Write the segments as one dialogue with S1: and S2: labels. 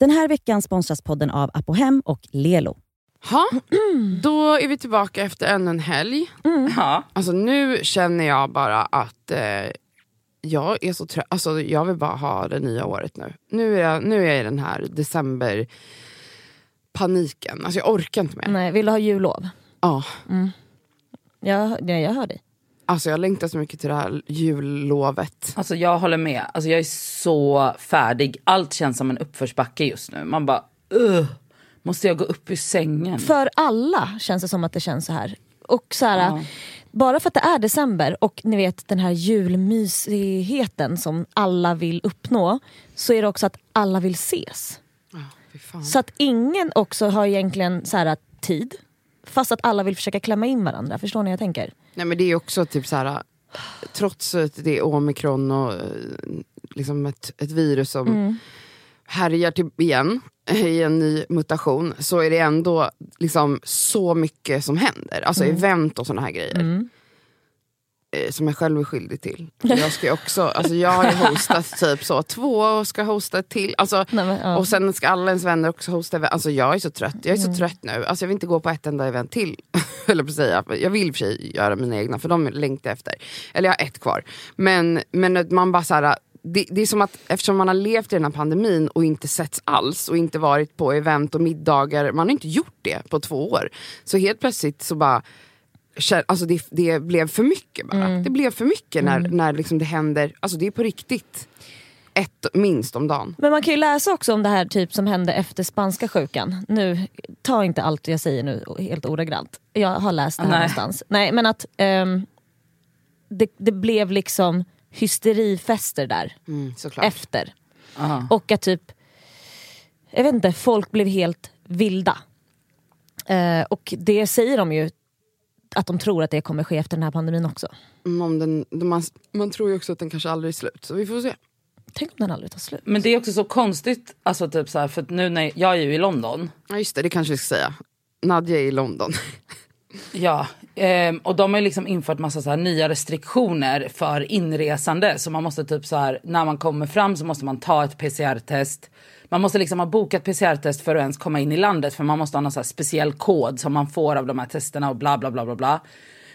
S1: Den här veckan sponsras podden av Apohem och Lelo.
S2: Ha, då är vi tillbaka efter ännu en helg.
S3: Ja.
S2: Alltså nu känner jag bara att eh, jag är så trött. Alltså jag vill bara ha det nya året nu. Nu är jag, nu är jag i den här december paniken. Alltså jag orkar inte mer.
S1: Nej, vill du ha jullov?
S2: Ja.
S1: Ja, ja, jag hör dig.
S2: Alltså jag längtar så mycket till det här jullovet.
S3: Alltså jag håller med. Alltså jag är så färdig. Allt känns som en uppförsbacke just nu. Man bara, Ugh, måste jag gå upp ur sängen?
S1: För alla känns det som att det känns så här. Och så här,
S3: Ja.
S1: Bara för att det är december och ni vet den här julmysigheten som alla vill uppnå så är det också att alla vill ses.
S2: Fan.
S1: Så att ingen också har egentligen så här, tid fast att alla vill försöka klämma in varandra. Förstår ni vad jag tänker?
S2: Nej men det är också typ så här. Trots att det är omikron och eh, liksom ett, ett virus som
S1: Mm.
S2: härjar till, igen i en ny mutation så är det ändå liksom så mycket som händer. Alltså
S1: Mm.
S2: event och såna här grejer. Eh, Som jag själv är skyldig till. Jag, ska också, alltså jag har ju hostat typ så, två och ska hosta till. Alltså,
S1: Nej, men, ja.
S2: Och sen ska alla ens vänner också hosta. Alltså jag är så trött. Jag är
S1: Mm.
S2: så trött nu. Alltså jag vill inte gå på ett enda event till. Eller på säga. Jag vill i och för sig göra mina egna för de längtar efter. Eller jag har ett kvar. Men, men man bara så här, det, det är som att eftersom man har levt i den här pandemin och inte setts alls och inte varit på event och middagar. Man har inte gjort det på två år. Så helt plötsligt så bara Alltså det, det blev för mycket bara.
S1: Mm.
S2: Det blev för mycket när, när liksom det händer. Alltså det är på riktigt. Ett minst om dagen.
S1: Men man kan ju läsa också om det här typ som hände efter spanska sjukan. Nu, ta inte allt jag säger nu helt ordagrant. Jag har läst det här
S3: Nej.
S1: någonstans. Nej men att ehm, det, det blev liksom hysterifester där
S2: Mm,
S1: efter.
S3: Aha.
S1: Och att typ, jag vet inte, folk blev helt vilda. Eh, och det säger de ju att de tror att det kommer ske efter den här pandemin också.
S2: Mm, Om den, man, man tror ju också att den kanske aldrig är slut, så vi får se.
S1: Tänk om den aldrig tar slut.
S3: Men det är också så konstigt, alltså typ så här, för att nu när jag är ju i London.
S2: Ja just det, det kanske vi ska säga. Nadja är i London.
S3: Ja, ehm, och de har ju liksom infört massa så här nya restriktioner för inresande. Så man måste typ så här, när man kommer fram så måste man ta ett PCR-test. Man måste liksom ha bokat PCR-test för att ens komma in i landet. För man måste ha någon så speciell kod som man får av de här testerna och bla bla bla bla bla.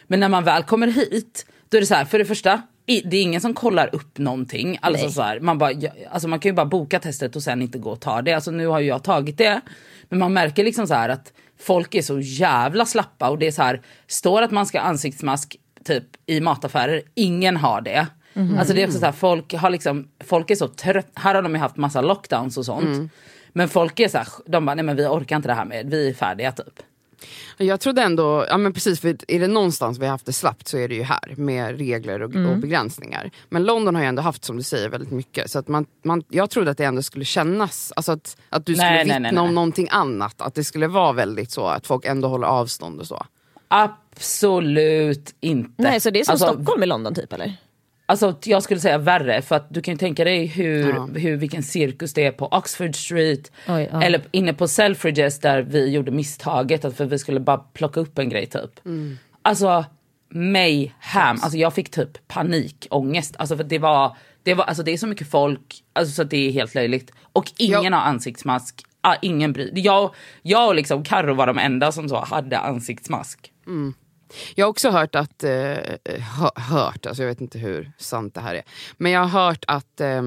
S3: Men när man väl kommer hit, då är det så här, för det första, det är ingen som kollar upp någonting. Alltså
S1: Nej.
S3: så här, man, bara, alltså man kan ju bara boka testet och sen inte gå och ta det. Alltså nu har ju jag tagit det. Men man märker liksom så här att folk är så jävla slappa och det är så här, står att man ska ha ansiktsmask typ i mataffärer, ingen har det. Alltså det är också så här, folk har liksom, folk är så trött, här har de ju haft massa lockdowns och sånt. Men folk är så här, de bara, nej men vi orkar inte det här med, vi är färdiga typ.
S2: Jag trodde ändå, ja men precis, för är det någonstans vi har haft det slappt så är det ju här med regler och, och begränsningar. Men London har ju ändå haft som du säger väldigt mycket. Så att man, man, jag trodde att det ändå skulle kännas, alltså att, att du skulle
S3: Nej, nej,
S2: vittna
S3: nej, nej.
S2: om någonting annat. Att det skulle vara väldigt så, att folk ändå håller avstånd och så.
S3: Absolut inte.
S1: Nej så det är som
S3: alltså,
S1: Stockholm i London typ eller?
S3: Alltså jag skulle säga värre för att du kan ju tänka dig hur,
S2: Ja.
S3: hur vilken cirkus det är på Oxford Street.
S1: Oj, ja.
S3: Eller inne på Selfridges där vi gjorde misstaget att för vi skulle bara plocka upp en grej typ.
S2: Mm.
S3: Alltså mayhem, alltså jag fick typ panikångest. Alltså för det var, det var, alltså det är så mycket folk, alltså så att det är helt löjligt. Och ingen
S2: Ja.
S3: har ansiktsmask, ah, ingen bryr jag, jag och liksom Karo var de enda som så hade ansiktsmask.
S2: Jag har också hört att, eh, hört, alltså jag vet inte hur sant det här är. Men jag har hört att eh,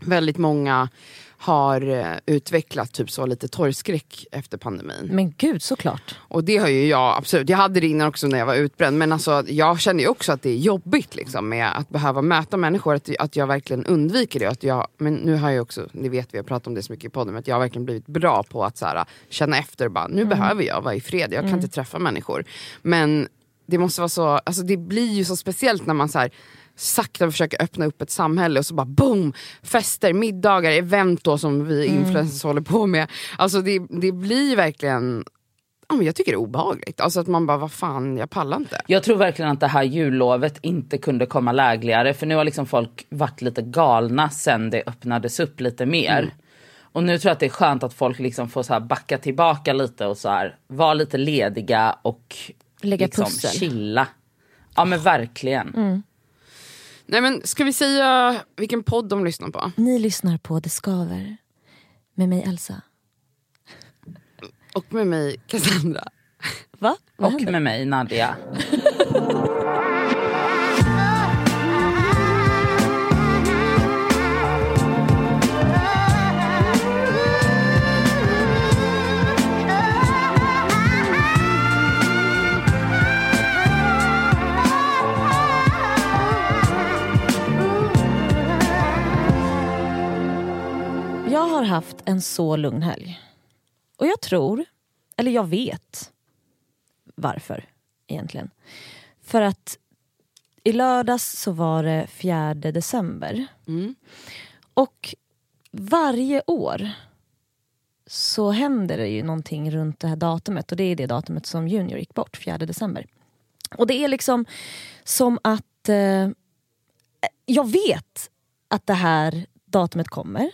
S2: väldigt många har eh, utvecklat typ så lite torgskräck efter pandemin.
S1: Men gud såklart.
S2: Och det har ju jag absolut, jag hade det innan också när jag var utbränd. Men alltså, jag känner ju också att det är jobbigt liksom, med att behöva möta människor. Att, att jag verkligen undviker det. Att jag, men nu har jag också, ni vet vi har pratat om det så mycket i podden, men att jag har verkligen blivit bra på att så här, känna efter bara, nu behöver jag vara i fred, jag kan inte träffa människor. Men det måste vara så, alltså det blir ju så speciellt när man så här, sakta försöker öppna upp ett samhälle och så bara boom! Fester, middagar, event då som vi influencers håller på med. Alltså det, det blir verkligen Ja, men jag tycker det är obehagligt. Alltså att man bara, vad fan, jag pallar inte.
S3: Jag tror verkligen att det här jullovet inte kunde komma lägligare för nu har liksom folk varit lite galna sen det öppnades upp lite mer. Och nu tror jag att det är skönt att folk liksom får så här backa tillbaka lite och så här vara lite lediga och
S1: Lägga
S3: liksom
S1: pussel.
S3: chilla. Ja men verkligen.
S2: Nej men ska vi säga vilken podd de lyssnar på?
S1: Ni lyssnar på Det Skaver. Med mig Elsa.
S2: Och med mig Cassandra.
S1: Va? Vad
S3: Och
S1: händer?
S3: med mig Nadia.
S1: har haft en så lugn helg. Och jag tror, eller jag vet varför egentligen. För att i lördags så var det 4 december. Och varje år så händer det ju någonting runt det här datumet och det är det datumet som Junior gick bort, 4 december. Och det är liksom som att eh, jag vet att det här datumet kommer.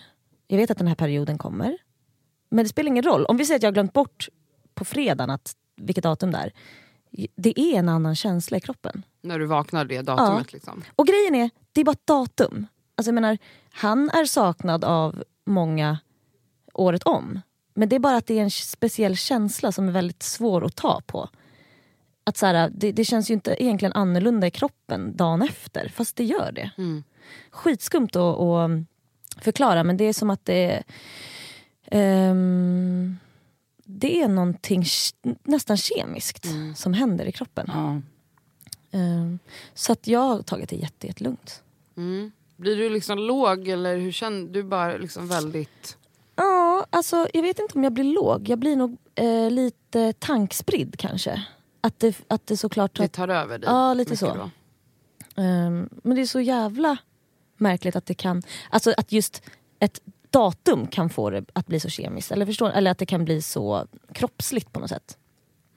S1: Jag vet att den här perioden kommer. Men det spelar ingen roll. Om vi säger att jag har glömt bort på fredagen att, vilket datum det är. Det är en annan känsla i kroppen.
S2: När du vaknar det datumet. Liksom.
S1: Och grejen är, det är bara ett datum. Alltså jag menar, han är saknad av många året om. Men det är bara att det är en speciell känsla som är väldigt svår att ta på. Att så här, det, det känns ju inte egentligen annorlunda i kroppen dagen efter, fast det gör det. Skitskumt att, att förklara men det är som att det är... ehm, det är någonting nästan kemiskt som händer i kroppen.
S3: Ja.
S1: Ehm, så att jag har tagit det jätte, jättelugnt.
S2: Mm. Blir du liksom låg eller hur känner du? bara liksom väldigt...
S1: Ja, alltså jag vet inte om jag blir låg. Jag blir nog eh, lite tankspridd kanske. Att det, att det såklart tar
S2: Det tar över dig?
S1: Ja, lite så. Ehm, men det är så jävla märkligt att det kan... Alltså att just ett datum kan få det att bli så kemiskt. Eller, förstår, eller att det kan bli så kroppsligt på något sätt.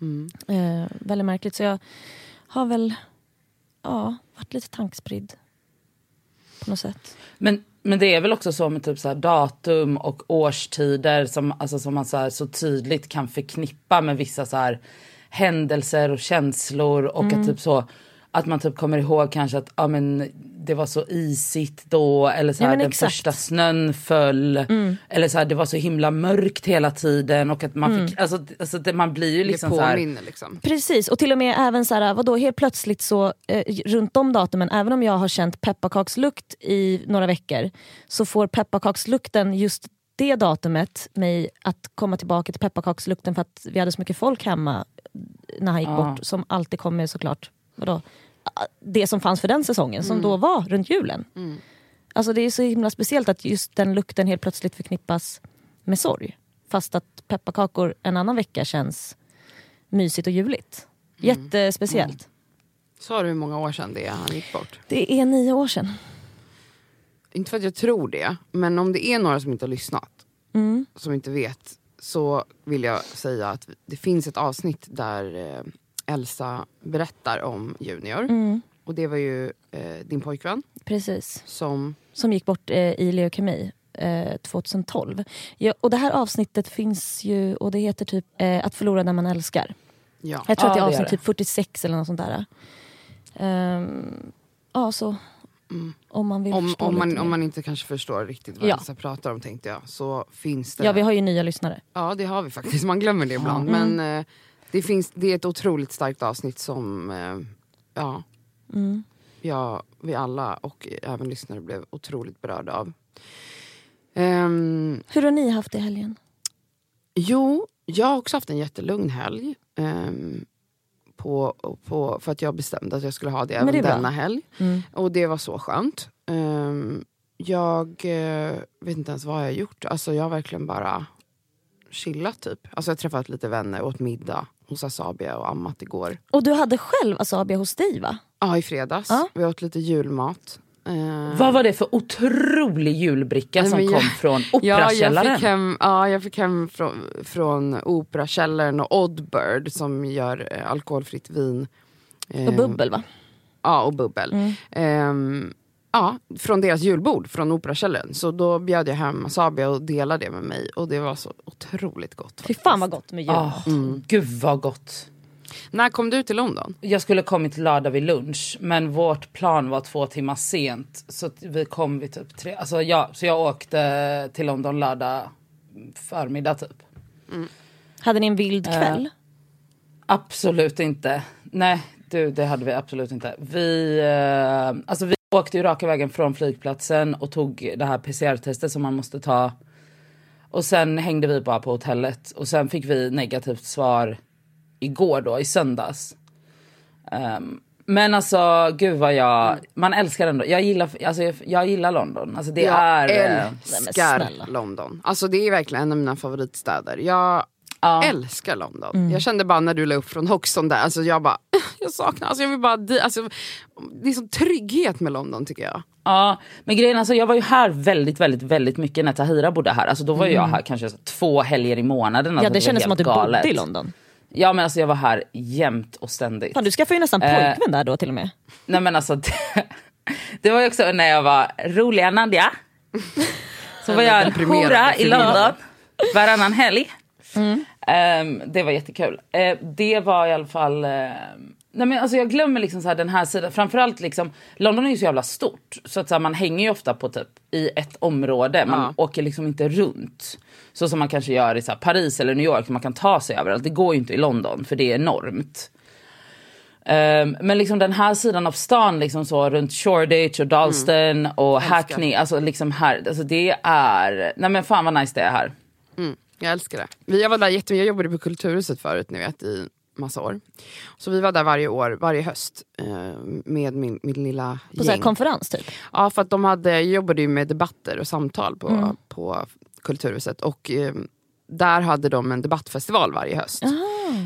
S2: Mm.
S1: Uh, väldigt märkligt. Så jag har väl ja, varit lite tankspridd. På något sätt.
S3: Men, men det är väl också så med typ så datum och årstider som, alltså, som man så, här, så tydligt kan förknippa med vissa så här, händelser och känslor. Och
S1: Mm.
S3: att, typ så, att man typ kommer ihåg kanske att ja, men, det var så isigt då. Eller så
S1: Ja,
S3: här,
S1: men
S3: den
S1: exakt. Mm.
S3: första snön föll. Eller så här, det var så himla mörkt hela tiden. Och att man,
S1: Mm.
S3: fick, alltså, alltså, det, man blir ju liksom så här,
S2: liksom.
S1: Precis, och till och med även så här, vadå, helt plötsligt så eh, runt de datumen, även om jag har känt pepparkakslukt i några veckor, så får pepparkakslukten just det datumet mig att komma tillbaka till pepparkakslukten för att vi hade så mycket folk hemma när han gick
S3: Ja.
S1: bort som alltid kommer såklart, vadå, det som fanns för den säsongen som då var runt julen. Alltså det är så himla speciellt att just den lukten helt plötsligt förknippas med sorg. Fast att pepparkakor en annan vecka känns mysigt och juligt. Jättespeciellt.
S2: Sa du hur många år sedan det är han gick bort?
S1: Det är nio år sedan.
S2: Inte för att jag tror det, men om det är några som inte har lyssnat,
S1: Mm.
S2: som inte vet, så vill jag säga att det finns ett avsnitt där eh, Elsa berättar om Junior.
S1: Mm.
S2: Och det var ju eh, din pojkvän
S1: Precis.
S2: som...
S1: Som gick bort eh, i leukemi eh, 2012. Ja, och det här avsnittet finns ju och det heter typ eh, Att förlora när man älskar.
S2: Ja.
S1: Jag tror
S3: Ja,
S1: att det är avsnitt
S3: det.
S1: typ 46 eller något sånt där. Ehm, ja, så om man vill
S2: Om, om, man, om man inte kanske förstår riktigt vad
S1: Ja.
S2: Elsa pratar om tänkte jag, så finns det...
S1: Ja, vi har ju nya lyssnare.
S2: Ja det har vi faktiskt, man glömmer det ibland.
S1: Mm.
S2: Men eh, det, finns, det är ett otroligt starkt avsnitt som eh, ja,
S1: Mm.
S2: ja, vi alla och även lyssnare blev otroligt berörda av. Ehm,
S1: Hur har ni haft det i helgen?
S2: jo, jag har också haft en jättelugn helg. ehm, på, på, för att jag bestämde att jag skulle ha det
S1: Men
S2: även
S1: det är bra.
S2: denna helg.
S1: Mm.
S2: Och det var så skönt. Ehm, jag eh, vet inte ens vad jag har gjort. Alltså jag har verkligen bara chillat typ. Alltså jag har träffat lite vänner, åt middag hos Asabia och ammat igår.
S1: Och du hade själv Asabia hos dig va?
S2: Ja, i fredags.
S1: Ja.
S2: Vi åt lite julmat. Eh,
S3: Vad var det för otrolig julbricka
S2: Nej,
S3: som
S2: men
S3: kom
S2: jag-
S3: från
S2: Ja, jag
S3: Operakällaren?
S2: fick hem, ja, jag fick hem från, från Operakällaren och Oddbird som gör eh, alkoholfritt vin.
S1: Och
S2: Ehm,
S1: bubbel va?
S2: Ja, och bubbel. Ehm, ja, från deras julbord, från Operakällaren. Så då bjöd jag hem Asabia och delade det med mig. Och det var så otroligt gott.
S1: Fy
S2: Faktiskt.
S1: fan vad gott med jul.
S3: Ah, Gud vad gott.
S2: När kom du till London?
S3: Jag skulle kommit lördag vid lunch men vårt plan var två timmar sent. Så vi kom vid typ tre. Alltså jag, så jag åkte till London lördag förmiddag typ.
S1: Hade ni en vild kväll?
S3: Absolut inte. Nej, du, det hade vi absolut inte. Vi, eh, alltså vi åkte ju raka vägen från flygplatsen och tog det här PCR-testet som man måste ta. Och sen hängde vi bara på hotellet och sen fick vi negativt svar igår då, i söndags. Ehm, men alltså gud vad jag, man älskar ändå, jag gillar, alltså, jag, jag gillar London. Alltså det
S2: Jag
S3: är... eh,
S2: älskar. London. Alltså det är verkligen en av mina favoritstäder. Jag
S3: Ja.
S2: älskar London. Jag kände bara när du la upp från Hoxton där, alltså jag bara, jag saknar, alltså jag vill bara, alltså, det är sån trygghet med London tycker jag.
S3: Ja, men grejen alltså jag var ju här väldigt, väldigt, väldigt mycket när Tahira bodde här. Alltså då var jag här kanske så två helger i månaden. Alltså
S1: Ja det
S3: var
S1: kändes som att du
S3: galet.
S1: bodde i London.
S3: Ja men alltså jag var här jämt och ständigt.
S1: Fan, du skaffade ju nästan
S3: Eh.
S1: pojkvän där då till och med.
S3: Nej men alltså det, det var ju också när jag var roliga Nadja. Så var jag en hora i. London varannan helg. Ehm, det var jättekul. Eh, det var i alla fall... ehm, nej men alltså jag glömmer liksom så här den här sidan. Framförallt liksom, London är ju så jävla stort. Så att så här, man hänger ju ofta på typ i ett område. Man
S2: Ja.
S3: åker liksom inte runt. Så som man kanske gör i så här, Paris eller New York. Man kan ta sig överallt. Det går ju inte i London för det är enormt. Ehm, men liksom den här sidan av stan, liksom så runt Shoreditch och Dalston och Hackney, alltså liksom här, alltså det är, nej men fan vad nice det är här.
S2: Mm, jag älskar det. Vi, jag var där jättemycket, jag jobbade på Kulturhuset förut ni vet i massa år. Så vi var där varje år, varje höst eh, med min, min lilla
S1: På
S2: gäng.
S1: konferens typ.
S2: Ja för att de hade, jobbade ju med debatter och samtal på,
S1: Mm.
S2: på Kulturhuset och eh, där hade de en debattfestival varje höst.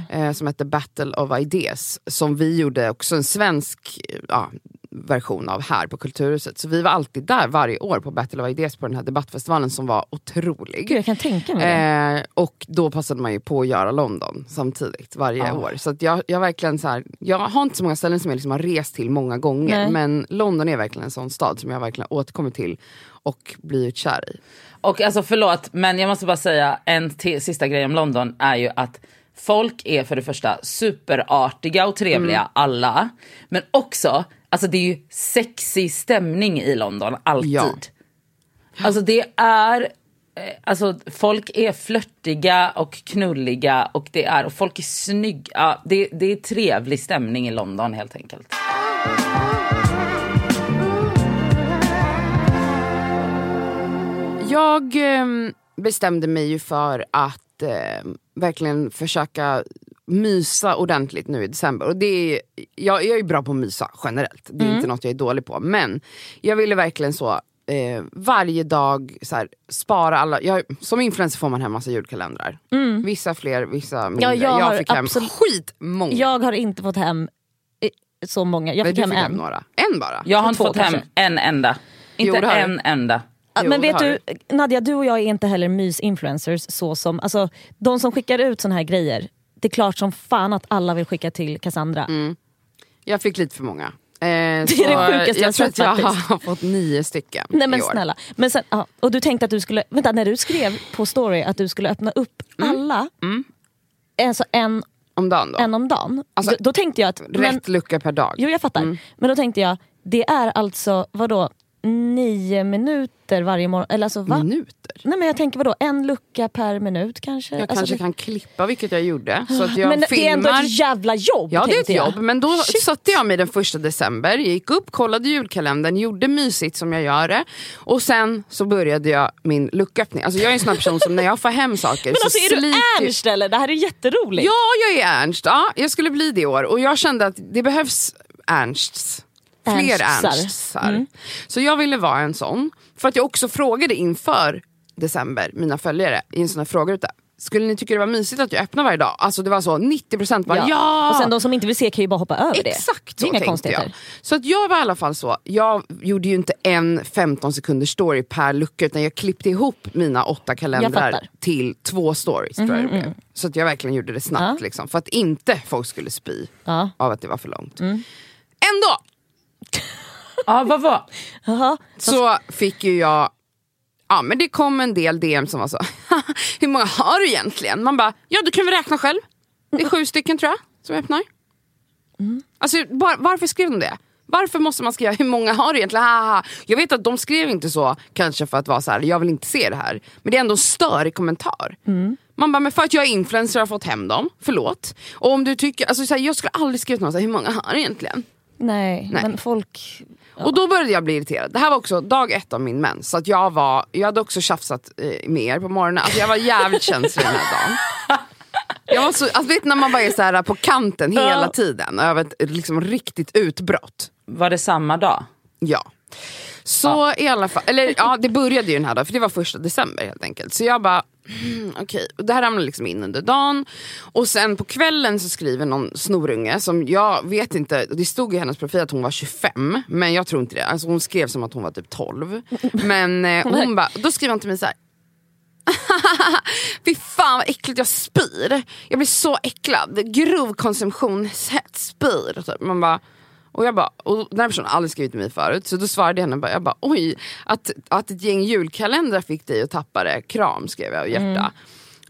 S2: Eh, som hette Battle of Ideas. Som vi gjorde också en svensk eh, ja, version av här på Kulturhuset. Så vi var alltid där varje år på Battle of Ideas på den här debattfestivalen som var otrolig.
S1: Gud jag kan tänka mig det.
S2: Eh, och då passade man ju på att göra London samtidigt varje
S3: Ja.
S2: år. Så att jag, jag, verkligen så här, jag har inte så många ställen som jag liksom har rest till många gånger.
S1: Nej.
S2: Men London är verkligen en sån stad som jag verkligen återkommer till och blivit kär i.
S3: Och alltså förlåt, men jag måste bara säga en till, sista grej om London är ju att folk är för det första superartiga och trevliga alla. Men också, alltså det är ju sexig stämning i London, alltid.
S2: Ja.
S3: Alltså det är, eh, alltså folk är flörtiga och knulliga och det är, och folk är snygga. Det, det är trevlig stämning i London helt enkelt.
S2: Jag ehm, bestämde mig ju för att ehm, verkligen försöka mysa ordentligt nu i december. Och det är, jag, jag är bra på att mysa generellt, det är inte något jag är dålig på. Men jag ville verkligen så eh, varje dag så här, spara alla, jag, som influencer får man hem massa julkalendrar. Vissa fler, vissa mindre.
S1: Mm. jag
S2: jag fick hem
S1: absolut-
S2: skitmånga.
S1: Jag har inte fått hem eh, så många. Jag fick hem
S2: fick hem
S1: en.
S2: några. En bara?
S3: Jag har inte fått hem
S1: kanske.
S3: en enda.
S2: Jo,
S3: Inte
S2: du.
S3: en enda.
S1: Ja,
S2: Jo,
S1: men vet du, Nadja, du och jag är inte heller mys-influencers så som, alltså de som skickar ut såna här grejer, det är klart som fan att alla vill skicka till Cassandra.
S2: Jag fick lite för många. Eh,
S1: det är
S2: så
S1: det sjukaste jag
S2: jag tror att jag
S1: faktiskt.
S2: har fått nio stycken
S1: Nej men
S2: i år.
S1: snälla. Men sen, ja, och du tänkte att du skulle, vänta när du skrev på story att du skulle öppna upp
S2: Mm.
S1: alla, alltså en,
S2: Om dagen då?
S1: en om dagen.
S2: Alltså,
S1: då, då tänkte jag att, men,
S2: Rätt lucka per dag.
S1: jo jag fattar, men då tänkte jag, det är alltså vadå, nio minuter varje morgon, eller alltså va?
S2: Minuter?
S1: Nej men jag tänker vadå, en lucka per minut kanske?
S2: Jag
S1: Alltså,
S2: kanske
S1: det,
S2: kan klippa, vilket jag gjorde. Så att jag
S1: men
S2: filmar.
S1: det är ändå ett jävla jobb
S2: Ja det är ett
S1: jag.
S2: jobb, men då
S1: Shit.
S2: satte jag mig den första december, gick upp, kollade julkalendern, gjorde mysigt som jag gör det. Och sen så började jag min lucköppning. Alltså jag är en sån person som när jag får hem saker
S1: Men
S2: så
S1: alltså är du Ernst eller? Det här är jätteroligt.
S2: Ja, jag är Ernst. Ja, jag skulle bli det i år. Och jag kände att det behövs Ernsts. Fler
S1: Ernstsar.
S2: Ernstsar. Så jag ville vara en sån. För att jag också frågade inför december mina följare i en sån här frågeruta. Skulle ni tycka det var mysigt att jag öppnar varje dag? Alltså det var så 90% bara ja.
S1: Och sen de som inte vill se kan ju bara hoppa över det.
S2: Exakt
S1: det är
S2: så
S1: inga
S2: tänkte
S1: konstigheter.
S2: jag. Så att jag var i alla fall så, jag gjorde ju inte en 15 sekunders story per lucka utan jag klippte ihop mina åtta kalendrar till två stories. jag det blev. Så att jag verkligen gjorde det snabbt liksom, för att inte folk skulle spy
S1: Ja. Mm.
S2: av att det var för långt. Ändå
S3: Ja, vad var?
S2: Så fick ju jag Ja men det kom en del DM som var så, hur många har du egentligen? Man bara, ja du kan väl räkna själv. Det är sju stycken tror jag som öppnar.
S1: Mm.
S2: Alltså var, varför skrev de det? Varför måste man skriva hur många har du egentligen? Haha. Jag vet att de skrev inte så kanske för att vara så här, jag vill inte se det här. Men det är ändå en störig kommentar. Man bara, men för att jag är influencer har jag fått hem dem, förlåt. Och om du tycker, alltså, så här, jag skulle aldrig skrivit något så här, hur många har du egentligen?
S1: Nej,
S2: Nej.
S1: men folk...
S2: Och då började jag bli irriterad. Det här var också dag ett av min mens. Så att jag, var, jag hade också tjafsat eh, med er på morgonen. Alltså jag var jävligt känslig den här dagen. Jag var så, alltså vet när man bara är så här på kanten hela tiden över ett liksom, riktigt utbrott.
S3: Var det samma dag?
S2: Ja. Så i alla fall, eller ja det började ju den här dagen för det var första december helt enkelt. Så jag bara, mm, okej, Och det här ramlade liksom in under dagen. Och sen på kvällen så skriver någon snorunge som jag vet inte, det stod i hennes profil att hon var 25 men jag tror inte det. Alltså hon skrev som att hon var typ 12. Men eh, hon bara, då skriver hon till mig så här. Fy fan vad äckligt, jag spyr. Jag blir så äcklad. Grov konsumtionshets, spyr. Typ. Man bara, och, jag bara, och den här personen har aldrig skrivit till mig förut så då svarade jag henne bara, jag bara oj, att, att ett gäng julkalendrar fick dig att tappa det. Kram skrev jag och hjärta.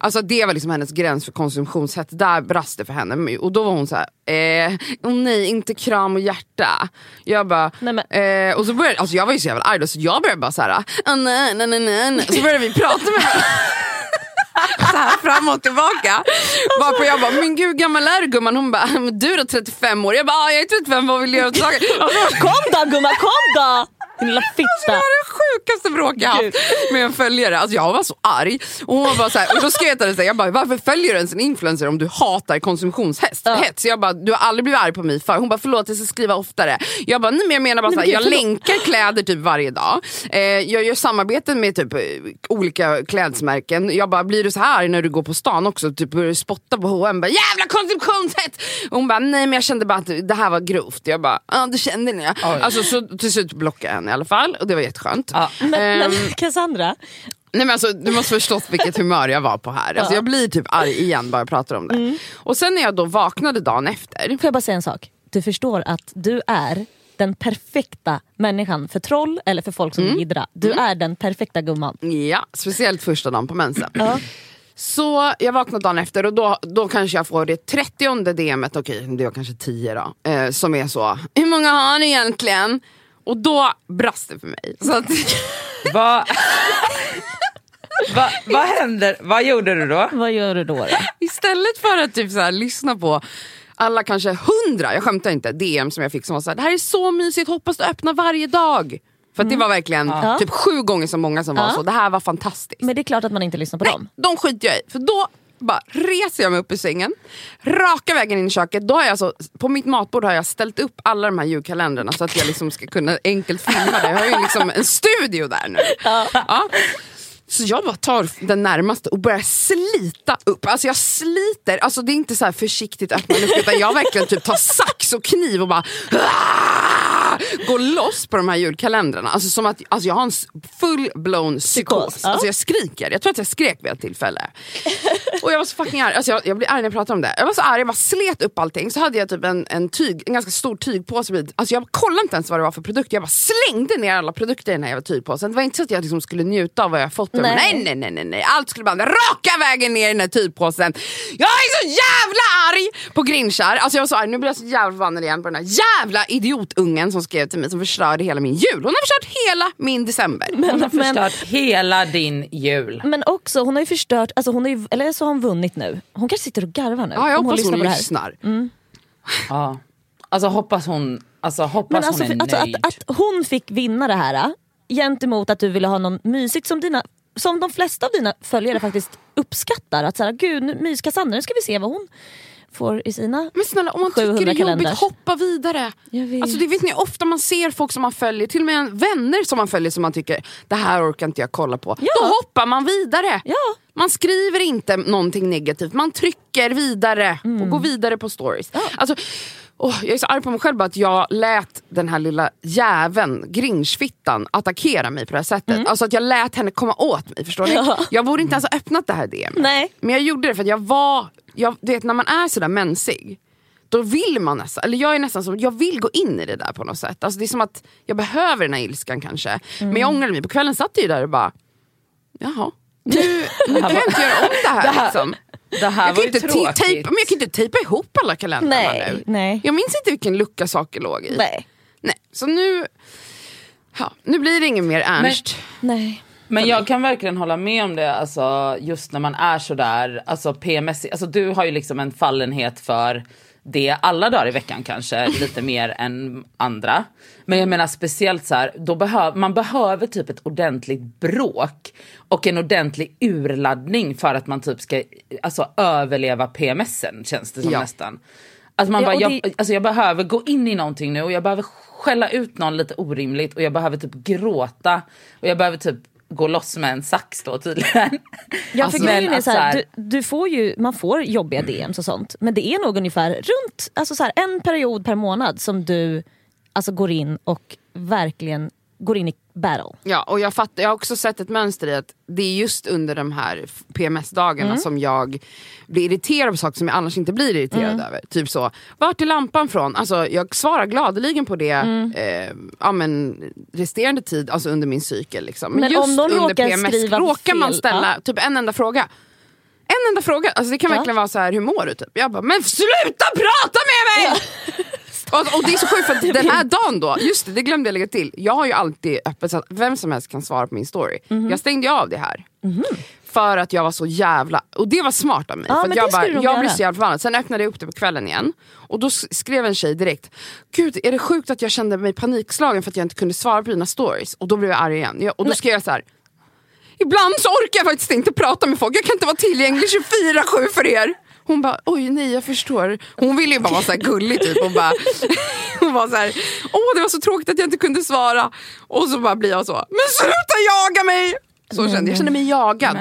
S2: Alltså det var liksom hennes gräns för konsumtionshets, där brast det för henne. Och då var hon så här, eh, oh nej inte kram och hjärta. Jag bara,
S1: Nej,
S2: eh, och så började, alltså jag var ju så jävla arg då, så jag började bara så här, ah, nej, nej, nej, nej. Så började vi prata med så här fram och tillbaka. Varpå jag bara, men gud gammal är du gumman? Hon bara, men du är då 35 år? Jag bara, jag är 35, vad vill du göra åt saken?
S1: Kom då gumman, kom då! Din lilla
S2: det
S1: fitta.
S2: var det sjukaste bråk jag haft med en följare. Alltså jag var så arg. Och, hon var så här, och då skrev jag till henne, jag bara, varför följer du ens en influencer om du hatar konsumtionshets?
S1: Ja.
S2: Hets? Jag bara, du har aldrig blivit arg på mig för. Hon bara, förlåt jag ska skriva oftare. Jag bara, nej men jag menar bara
S1: Nej,
S2: så här, jag länkar kläder typ varje dag. Eh, jag gör samarbeten med typ eh, olika klädsmärken. Jag bara, blir du så här när du går på stan också? Typ börjar du spotta på H&M bara, jävla konsumtionshets! Och hon bara, nej men jag kände bara att det här var grovt. Jag bara, ja det kände ni. Alltså, så till slut blockade jag henne i alla fall och det var jätteskönt.
S3: Ja.
S1: Men, men
S2: Ehm,
S1: Cassandra,
S2: Nej men alltså, du måste förstått vilket humör jag var på här. Alltså, Jag blir typ arg igen bara jag pratar om det. Och sen när jag då vaknade dagen efter.
S1: får jag bara säga en sak? Du förstår att du är den perfekta människan för troll eller för folk som vill jiddra. Du är den perfekta gumman.
S2: Ja, speciellt första dagen på mensen.
S1: Ja.
S2: Så jag vaknade dagen efter och då, då kanske jag får det 30 DMet, okej det var kanske 10 då, eh, som är så, hur många har ni egentligen? Och då brast det för mig. Så att,
S3: Va, va, vad händer? Vad gjorde du då?
S1: Vad gör du då? då?
S2: Istället för att typ så här, lyssna på alla kanske hundra, jag skämtar inte, DM som jag fick som var så här, det här är så mysigt, hoppas du öppnar varje dag. För att det var verkligen
S1: Ja.
S2: typ sju gånger så många som var
S1: Ja.
S2: så, det här var fantastiskt.
S1: Men det är klart att man inte lyssnar på
S2: Nej,
S1: dem.
S2: de skiter jag i. För då bara reser jag mig upp ur sängen, raka vägen in i köket. Då har jag alltså, på mitt matbord har jag ställt upp alla de här julkalendrarna så att jag liksom ska kunna enkelt filma det. Jag har ju liksom en studio där nu. Ja. Så jag bara tar den närmaste och börjar slita upp. Alltså jag sliter, alltså det är inte så här försiktigt öppna luft utan jag verkligen typ tar sax och kniv och bara! Går loss på de här julkalendrarna. Alltså som att alltså jag har en full blown psykos.
S1: Psykos.
S2: Alltså jag skriker, jag tror att jag skrek vid ett tillfälle. Och jag var så fucking arg, alltså jag, jag blir arg när jag pratar om det. Jag var så arg, jag bara slet upp allting. Så hade jag typ en, en, tyg, en ganska stor tygpåse vid. Alltså jag kollade inte ens vad det var för produkt. Jag bara slängde ner alla produkter i den här jävla tygpåsen. Det var inte så att jag liksom skulle njuta av vad jag fått.
S1: Nej.
S2: Nej. nej nej nej nej allt skulle bara raka vägen ner i den här tygpåsen. Jag är så jävla arg på grinchar. Alltså jag var så arg, nu blir jag så jävla förbannad igen på den här jävla idiotungen som skrev till mig som förstörde hela min jul. Hon har förstört hela min december.
S3: Hon har
S1: Men, men,
S3: förstört hela din jul.
S1: men också, hon har ju förstört, alltså hon har ju, eller så har hon vunnit nu. Hon kanske sitter och garvar nu.
S2: Ja, jag hoppas hon
S1: det här.
S2: lyssnar.
S3: Ja. Alltså hoppas hon, alltså, hoppas
S1: Men alltså,
S3: hon är
S1: för, alltså
S3: nöjd.
S1: att, att hon fick vinna det här gentemot att du ville ha någon mysigt som dina som de flesta av dina följare faktiskt uppskattar. Att såhär, gud nu- mys Cassandra, nu ska vi se vad hon får i sina...
S2: Men snälla om man tycker
S1: 700
S2: det är jobbigt,
S1: kalenders.
S2: hoppa vidare. Alltså, det vet ni ofta man ser folk som man följer, till och med vänner som man följer som man tycker det här orkar inte jag kolla på.
S1: Ja.
S2: Då hoppar man vidare.
S1: Ja.
S2: Man skriver inte någonting negativt, man trycker vidare och går vidare på stories. Alltså, åh, jag är så arg på mig själv bara att jag lät den här lilla jäveln, grinchfittan, attackera mig på det här sättet. Alltså att jag lät henne komma åt mig, förstår ni?
S1: Ja.
S2: Jag borde inte ens ha öppnat det här DM.
S1: Nej.
S2: Men jag gjorde det för att jag var, jag, du vet när man är sådär mensig, då vill man nästan, eller jag är nästan som, jag vill gå in i det där på något sätt. Alltså det är som att jag behöver den här ilskan kanske. Men jag ångrade mig, på kvällen satt jag ju där och bara, jaha, nu, nu kan jag inte göra om det här.
S3: Det här-
S2: liksom.
S3: Det här
S2: Jag
S3: var
S2: kan,
S3: ju
S2: inte te-
S3: tråkigt.
S2: tejpa, men jag kan inte tejpa ihop alla kalendrar
S1: Nej,
S2: nu.
S1: nej.
S2: Jag minns inte vilken lucka saker låg i.
S1: Nej.
S2: Nej, så nu, ja, nu blir det inget mer Ernst.
S1: Nej.
S3: Men jag kan verkligen hålla med om det, alltså, just när man är sådär, alltså PMS, alltså du har ju liksom en fallenhet för det alla dagar i veckan kanske, lite mer än andra. Men jag menar speciellt så här, då behöv, man behöver typ ett ordentligt bråk och en ordentlig urladdning för att man typ ska alltså, överleva PMSen känns det som
S2: Ja.
S3: nästan. Alltså man
S1: Ja,
S3: bara,
S1: och
S3: jag,
S1: det-
S3: alltså jag behöver gå in i någonting nu och jag behöver skälla ut någon lite orimligt och jag behöver typ gråta och jag behöver typ gå loss med en sax då tydligen.
S1: Ja,
S3: Alltså,
S1: för grejen
S3: men
S1: är så här,
S3: så här-
S1: du, du får ju, man får jobbiga DMs och sånt men det är nog ungefär runt alltså så här, en period per månad som du alltså, går in och verkligen går in i battle.
S2: Ja, och jag, fattar, jag har också sett ett mönster i att det är just under de här PMS-dagarna som jag blir irriterad på saker som jag annars inte blir irriterad över. Typ så, vart är lampan från? Alltså, jag svarar gladeligen på det eh, ja, men, resterande tid, alltså under min cykel. Liksom. Men,
S1: Men
S2: just
S1: om någon
S2: under
S1: råkar
S2: PMS
S1: skriva
S2: råkar man
S1: fel,
S2: ställa typ en enda fråga. En enda fråga, alltså det kan
S1: Ja.
S2: verkligen vara så här, hur mår du? Typ. Jag bara, men sluta prata med mig! Och, och det är så sjukt för den här dagen då, just det, det glömde jag lägga till. Jag har ju alltid öppet så att vem som helst kan svara på min story.
S1: Mhm.
S2: Jag stängde ju av det här. För att jag var så jävla, och det var smart av mig.
S1: Ja,
S2: för jag,
S1: nog
S2: jag blev så jävla förbannad. Sen öppnade jag upp det på kvällen igen. Och då skrev en tjej direkt, gud är det sjukt att jag kände mig panikslagen för att jag inte kunde svara på dina stories. Och då blev jag arg igen. Jag, och då skrev jag så här. Ibland så orkar jag faktiskt inte prata med folk, jag kan inte vara tillgänglig 24-7 för er. Hon bara, oj nej jag förstår. Hon ville ju bara vara så här gullig typ. Hon, bara, hon var så här, åh det var så tråkigt att jag inte kunde svara. Och så bara blir jag så, men sluta jaga mig! Så kände jag, jag kände mig jagad.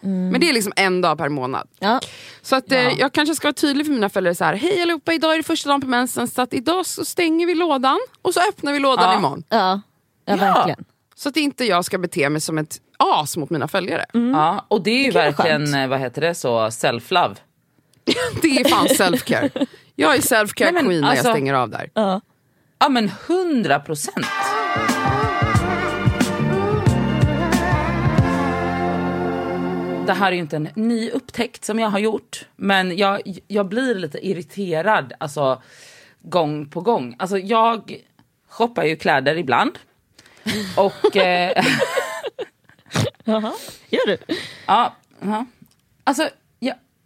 S3: Men,
S2: Men det är liksom en dag per månad.
S1: Ja.
S2: Så att, eh,
S3: Ja.
S2: jag kanske ska vara tydlig för mina följare så här. Hej allihopa, idag är det första dagen på mensen så att idag så stänger vi lådan och så öppnar vi lådan
S3: Ja.
S2: imorgon.
S1: Ja, ja,
S3: Ja.
S1: verkligen.
S2: Så att inte jag ska bete mig som ett as mot mina följare.
S3: Ja, och det är ju
S1: Det
S3: verkligen, eh, vad heter det, så self-love.
S2: Det är fan self-care. Jag är self-care queen när
S3: alltså-
S2: jag stänger av där.
S1: Ja.
S3: Ja men hundra procent. Det här är ju inte en ny upptäckt som jag har gjort. Men jag, jag blir lite irriterad alltså, gång på gång. Alltså jag shoppar ju kläder ibland. Och eh,
S1: Jaha. Gör du?
S3: Ja, ja. Alltså,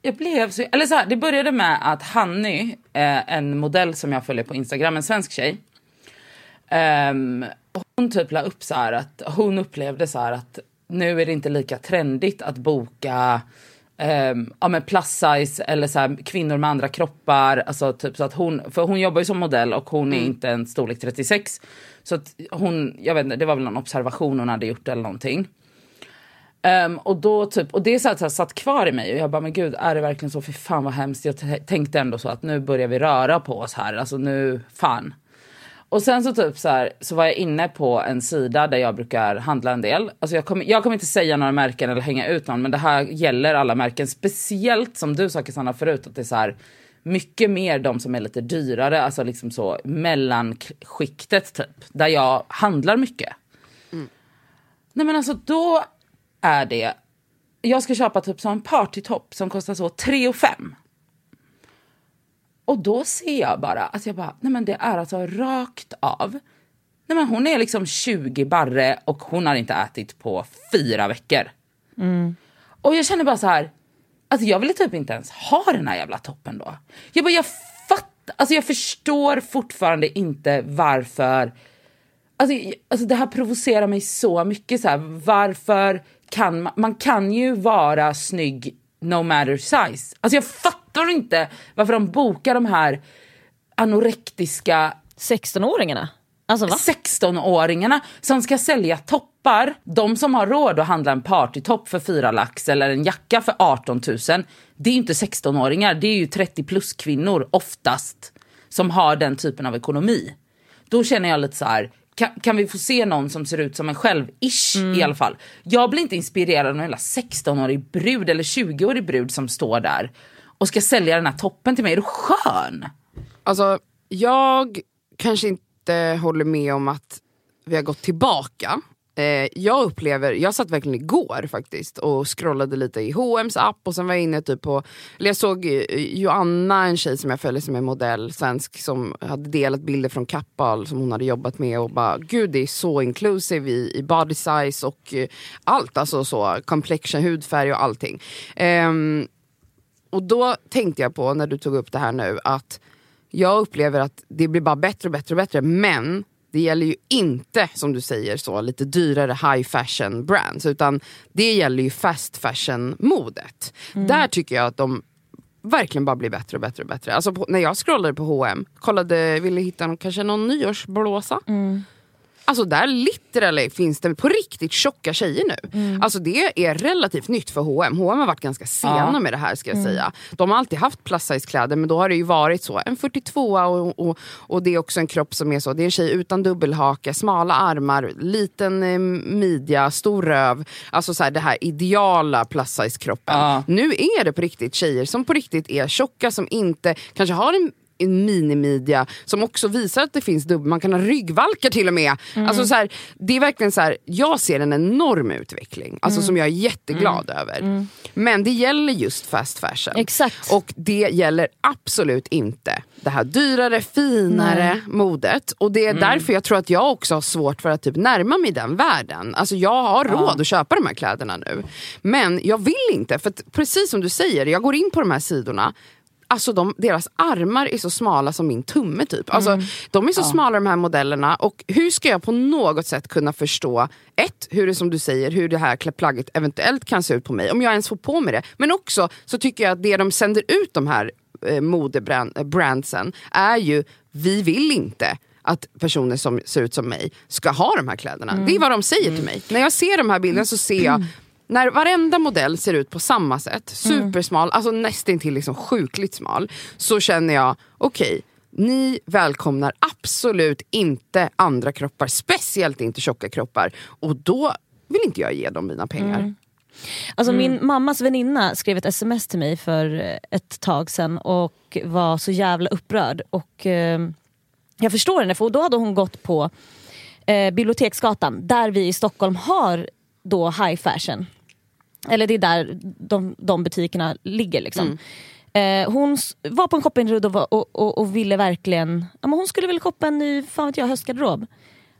S3: jag, blev så... Eller så här, det började med att Hanny, eh, en modell som jag följer på Instagram, en svensk tjej. ehm, hon typ la upp så här att hon upplevde så här att nu är det inte lika trendigt att boka um, ja, men plus size eller så här, kvinnor med andra kroppar. Alltså, typ så att hon, för hon jobbar ju som modell och hon är inte en storlek 36. Så att hon, jag vet inte, det var väl någon observation hon hade gjort eller någonting. Ehm, och, då typ, och det så här, så här, satt kvar i mig och jag bara, men gud är det verkligen så? För fan vad hemskt. Jag tänkte ändå så att nu börjar vi röra på oss här. Alltså nu, fan. Och sen så typ så här, så var jag inne på en sida där jag brukar handla en del. Alltså jag kommer, jag kommer inte säga några märken eller hänga ut någon men det här gäller alla märken. Speciellt som du sa Cassandra förut att det är så här mycket mer de som är lite dyrare, alltså liksom så mellanskiktet typ. Där jag handlar mycket. Nej men alltså då är det, jag ska köpa typ så en partytopp som kostar så 3 och 5. Och då ser jag bara att jag bara, nej men det är alltså rakt av. Nej men hon är liksom 20 barre och hon har inte ätit på fyra veckor. Och jag känner bara så här, alltså jag ville typ inte ens ha den här jävla toppen då. Jag bara, jag fattar, alltså jag förstår fortfarande inte varför Alltså, alltså det här provocerar mig så mycket. Så här, varför kan man, kan ju vara snygg no matter size. Alltså jag fattar inte varför de bokar de här anorektiska
S1: 16-åringarna? Alltså va?
S3: 16-åringarna som ska sälja toppar. De som har råd att handla en partytopp för 4 lax eller en jacka för 18 000. Det är ju inte 16-åringar, det är ju 30 plus kvinnor oftast som har den typen av ekonomi. Då känner jag lite så här. Kan, kan vi få se någon som ser ut som en själv, ish i alla fall. Jag blir inte inspirerad av någon jävla 16-årig brud eller 20-årig brud som står där och ska sälja den här toppen till mig. Är du skön?
S2: Alltså, jag kanske inte håller med om att vi har gått tillbaka. Eh, jag upplever, jag satt verkligen igår faktiskt och scrollade lite i H&M's app och sen var jag inne typ på, eller jag såg eh, Joanna, en tjej som jag följer som är modell, svensk, som hade delat bilder från Kappahl som hon hade jobbat med och bara gud det är så inclusive i, i body size och eh, allt, alltså så complexion, hudfärg och allting. Eh, och då tänkte jag på, när du tog upp det här nu, att jag upplever att det blir bara bättre och bättre och bättre, men det gäller ju inte, som du säger, så lite dyrare high fashion brands. Utan det gäller ju fast fashion modet. Där tycker jag att de verkligen bara blir bättre och bättre och bättre. Alltså på, när jag scrollade på H&M kollade, ville hitta någon, kanske någon nyårsblåsa. Alltså där literally finns det på riktigt tjocka tjejer nu. Alltså det är relativt nytt för H&M. H&M har varit ganska sena
S3: Ja.
S2: med det här ska jag säga. De har alltid haft plus size kläder men då har det ju varit så. En 42 och, och, och det är också en kropp som är så. Det är en tjej utan dubbelhaka, smala armar, liten eh, midja, stor röv. Alltså så här, det här ideala plus size kroppen.
S3: Ja.
S2: Nu är det på riktigt tjejer som på riktigt är tjocka som inte kanske har en en minimidja som också visar att det finns dubbel, man kan ha ryggvalkar till och med. Alltså så här, det är verkligen så här, jag ser en enorm utveckling alltså som jag är jätteglad över. Men det gäller just fast fashion.
S1: Exakt.
S2: Och det gäller absolut inte det här dyrare, finare modet. Och det är därför jag tror att jag också har svårt för att typ närma mig den världen. Alltså jag har råd att köpa de här kläderna nu. Men jag vill inte, för precis som du säger, jag går in på de här sidorna Alltså de, deras armar är så smala som min tumme typ. Alltså, De är så smala de här modellerna och hur ska jag på något sätt kunna förstå ett, hur det som du säger, hur det här plagget eventuellt kan se ut på mig, om jag ens får på mig det. Men också så tycker jag att det de sänder ut de här eh, modebrandsen är ju, vi vill inte att personer som ser ut som mig ska ha de här kläderna. Det är vad de säger till mig. När jag ser de här bilderna så ser jag när varenda modell ser ut på samma sätt, supersmal, alltså nästintill liksom sjukligt smal, så känner jag, okej, ni välkomnar absolut inte andra kroppar, speciellt inte tjocka kroppar. Och då vill inte jag ge dem mina pengar.
S1: Alltså
S2: Mm.
S1: Min mammas väninna skrev ett sms till mig för ett tag sedan och var så jävla upprörd. Och eh, Jag förstår henne, för då hade hon gått på eh, Biblioteksgatan där vi i Stockholm har då high fashion. Eller det är där de, de butikerna ligger. Liksom. Eh, hon var på en shoppingrunda och, och, och, och ville verkligen, ja, men hon skulle väl shoppa en ny fan vet jag, höstgarderob.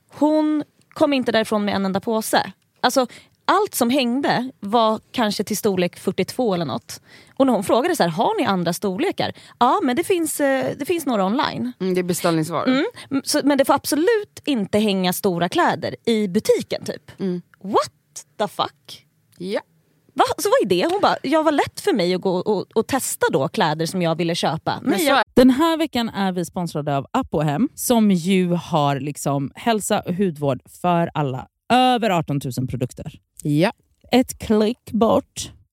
S1: Hon kom inte därifrån med en enda påse. Alltså, allt som hängde var kanske till storlek 42 eller något. Och när hon frågade så här, har ni andra storlekar? Ja men det finns, eh, det finns några online.
S2: Mm, det är beställningsvaror.
S1: Mm, Så, men det får absolut inte hänga stora kläder i butiken typ. What the fuck?
S2: Ja.
S1: Va? Så vad är det? Hon bara, ja vad lätt för mig att gå och, och testa då kläder som jag ville köpa.
S2: Men
S1: jag,
S3: Den här veckan är vi sponsrade av Apohem som ju har liksom hälsa och hudvård för alla. Över 18 000 produkter.
S2: ja.
S3: Ett klick bort.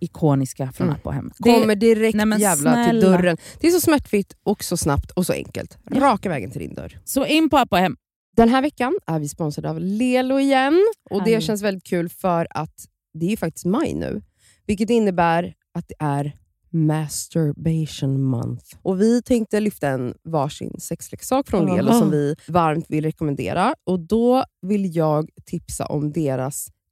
S3: ikoniska från
S2: Mm.
S3: App
S2: Kommer direkt
S3: Nej, men
S2: jävla till
S3: snälla.
S2: dörren. Det är så smärtfritt och så snabbt och så enkelt. Raka vägen till din dörr.
S3: Så in på App.
S2: Den här veckan är vi sponsrade av Lelo igen. Och Det känns väldigt kul för att det är ju faktiskt maj nu. Vilket innebär att det är masturbation month. Och Vi tänkte lyfta en varsin sexleksak från. Lelo som vi varmt vill rekommendera. Och Då vill jag tipsa om deras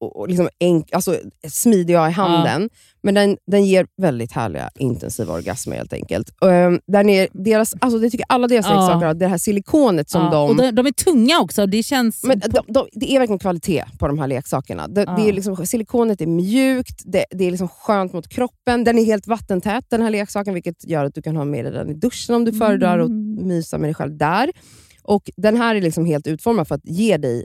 S2: och och liksom enk, alltså smidig i handen. Men den, den ger väldigt härliga intensiva orgasmer helt enkelt. Um, den är deras, alltså, jag tycker alla deras
S3: Ja.
S2: leksaker har det här silikonet som
S3: Ja,
S2: de...
S3: och de, de är tunga också. Det känns...
S2: men de, de, det är verkligen kvalitet på de här leksakerna. Det,
S3: Ja.
S2: det är liksom, silikonet är mjukt, det, det är liksom skönt mot kroppen. Den är helt vattentät den här leksaken, vilket gör att du kan ha med dig den i duschen om du föredrar och
S3: Mm.
S2: mysa med dig själv där. Och Den här är liksom helt utformad för att ge dig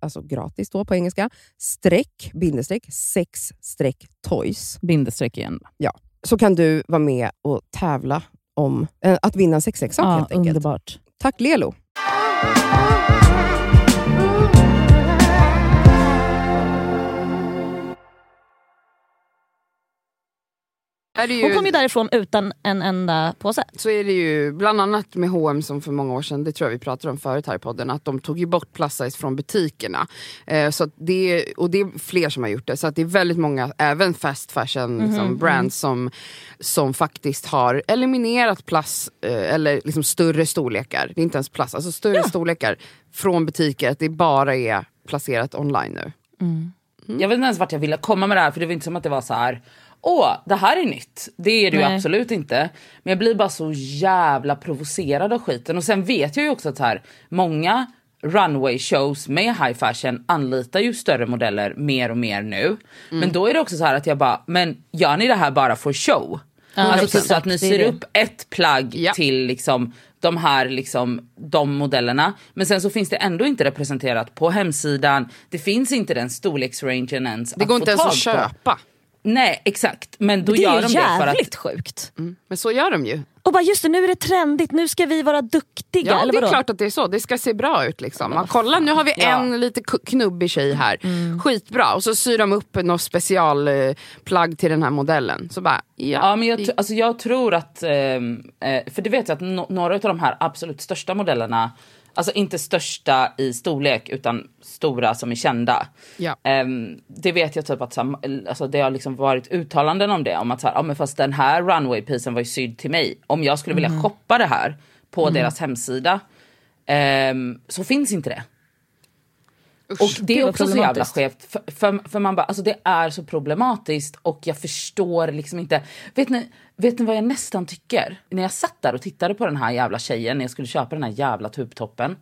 S2: alltså gratis då på engelska, streck, bindestreck, sex streck toys.
S3: Bindestreck igen.
S2: Så kan du vara med och tävla om eh, att vinna en sexleksak
S3: Ja,
S2: helt enkelt.
S3: underbart.
S2: Tack Lelo!
S4: Ju,
S1: Hon kom ju därifrån utan en enda påse.
S4: Så är det ju bland annat med H&M som för många år sedan, det tror jag vi pratade om förut här i podden, att de tog ju bort plus size från butikerna. Eh, så att det, och det är fler som har gjort det, så att det är väldigt många, även fast fashion liksom, brands som, som faktiskt har eliminerat plus, eh, eller liksom större storlekar, det är inte ens plus, alltså större storlekar från butiker, att det bara är placerat online nu.
S3: Jag vet inte ens vart jag ville komma med det här för det var inte som att det var så här. Åh, det här är nytt. Det är det ju absolut inte. Men jag blir bara så jävla provocerad av skiten. Och sen vet jag ju också att här, många runway shows med high fashion anlitar ju större modeller mer och mer nu. Men då är det också så här att jag bara, men gör ni det här bara för show? alltså typ så att ni syr upp ett plagg
S4: Ja.
S3: till liksom de här liksom, de modellerna. Men sen så finns det ändå inte representerat på hemsidan. Det finns inte den storleksrangen ens
S4: Det går inte ens att köpa.
S3: Nej exakt, men då
S1: Det
S3: gör
S1: är
S3: de det för att...
S1: jävligt sjukt.
S4: Men så gör de ju.
S1: Och bara just det, nu är det trendigt, nu ska vi vara duktiga.
S4: Ja
S1: eller
S4: det är klart att det är så, det ska se bra ut. Liksom. Man, kolla nu har vi
S3: Ja.
S4: en lite knubbig tjej här,
S1: Mm.
S4: skitbra. Och så syr de upp något specialplagg till den här modellen. Så bara, ja.
S3: Ja men jag, alltså jag tror att, ehm, eh, för det vet jag att no- några av de här absolut största modellerna, alltså inte största i storlek utan stora som är kända.
S4: Ja.
S3: Ehm, det vet jag typ att så här, alltså det har liksom varit uttalanden om det. Om att så här, ja, men fast den här runway-pisen var ju sydd till mig. Om jag skulle vilja shoppa det här på deras hemsida ehm, så finns inte det. Och det är också så jävla skevt. För, för, för man bara, alltså det är så problematiskt och jag förstår liksom inte. Vet ni, vet ni vad jag nästan tycker? När jag satt där och tittade på den här jävla tjejen när jag skulle köpa den här jävla tubtoppen.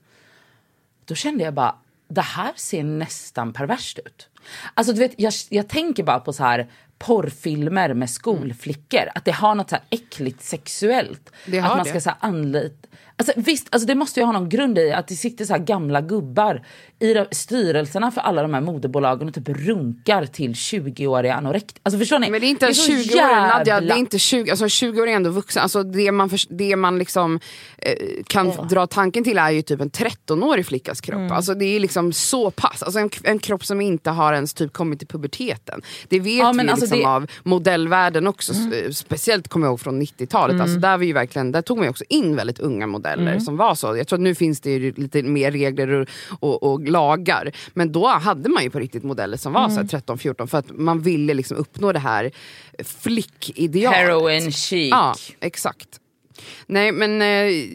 S3: Då kände jag bara, det här ser nästan perverst ut. Alltså du vet, jag, jag tänker bara på så här porrfilmer med skolflickor. Att det har något så här äckligt sexuellt. Att man
S4: det.
S3: ska så här anlita... Alltså, visst, alltså, det måste ju ha någon grund i att det sitter så här gamla gubbar i de, styrelserna för alla de här modebolagen och typ runkar till 20-åriga anorekt. Alltså förstår ni?
S4: Men det är inte en
S3: så
S4: 20-åring Nadja, det är
S3: jävla-
S4: inte 20, alltså 20-åring är ändå vuxen. Alltså det man, förs- det man liksom, eh, kan dra tanken till är ju typ en 13-årig flickas kropp.
S3: Mm.
S4: Alltså det är liksom så pass, alltså en, en kropp som inte har
S2: ens typ kommit till puberteten. Det vet
S3: Ja,
S2: vi
S3: alltså
S2: liksom
S3: det- Mm.
S2: av modellvärlden också, s- speciellt kommer jag ihåg från 90-talet. Alltså där, var ju verkligen, där tog man ju också in väldigt unga modeller
S3: Mm.
S2: som var så. Jag tror att nu finns det ju lite mer regler och, och, och lagar. Men då hade man ju på riktigt modeller som var
S3: Mm.
S2: här 13-14 för att man ville liksom uppnå det här flickidealet.
S3: Heroin chic.
S2: Ja, exakt. Nej men eh,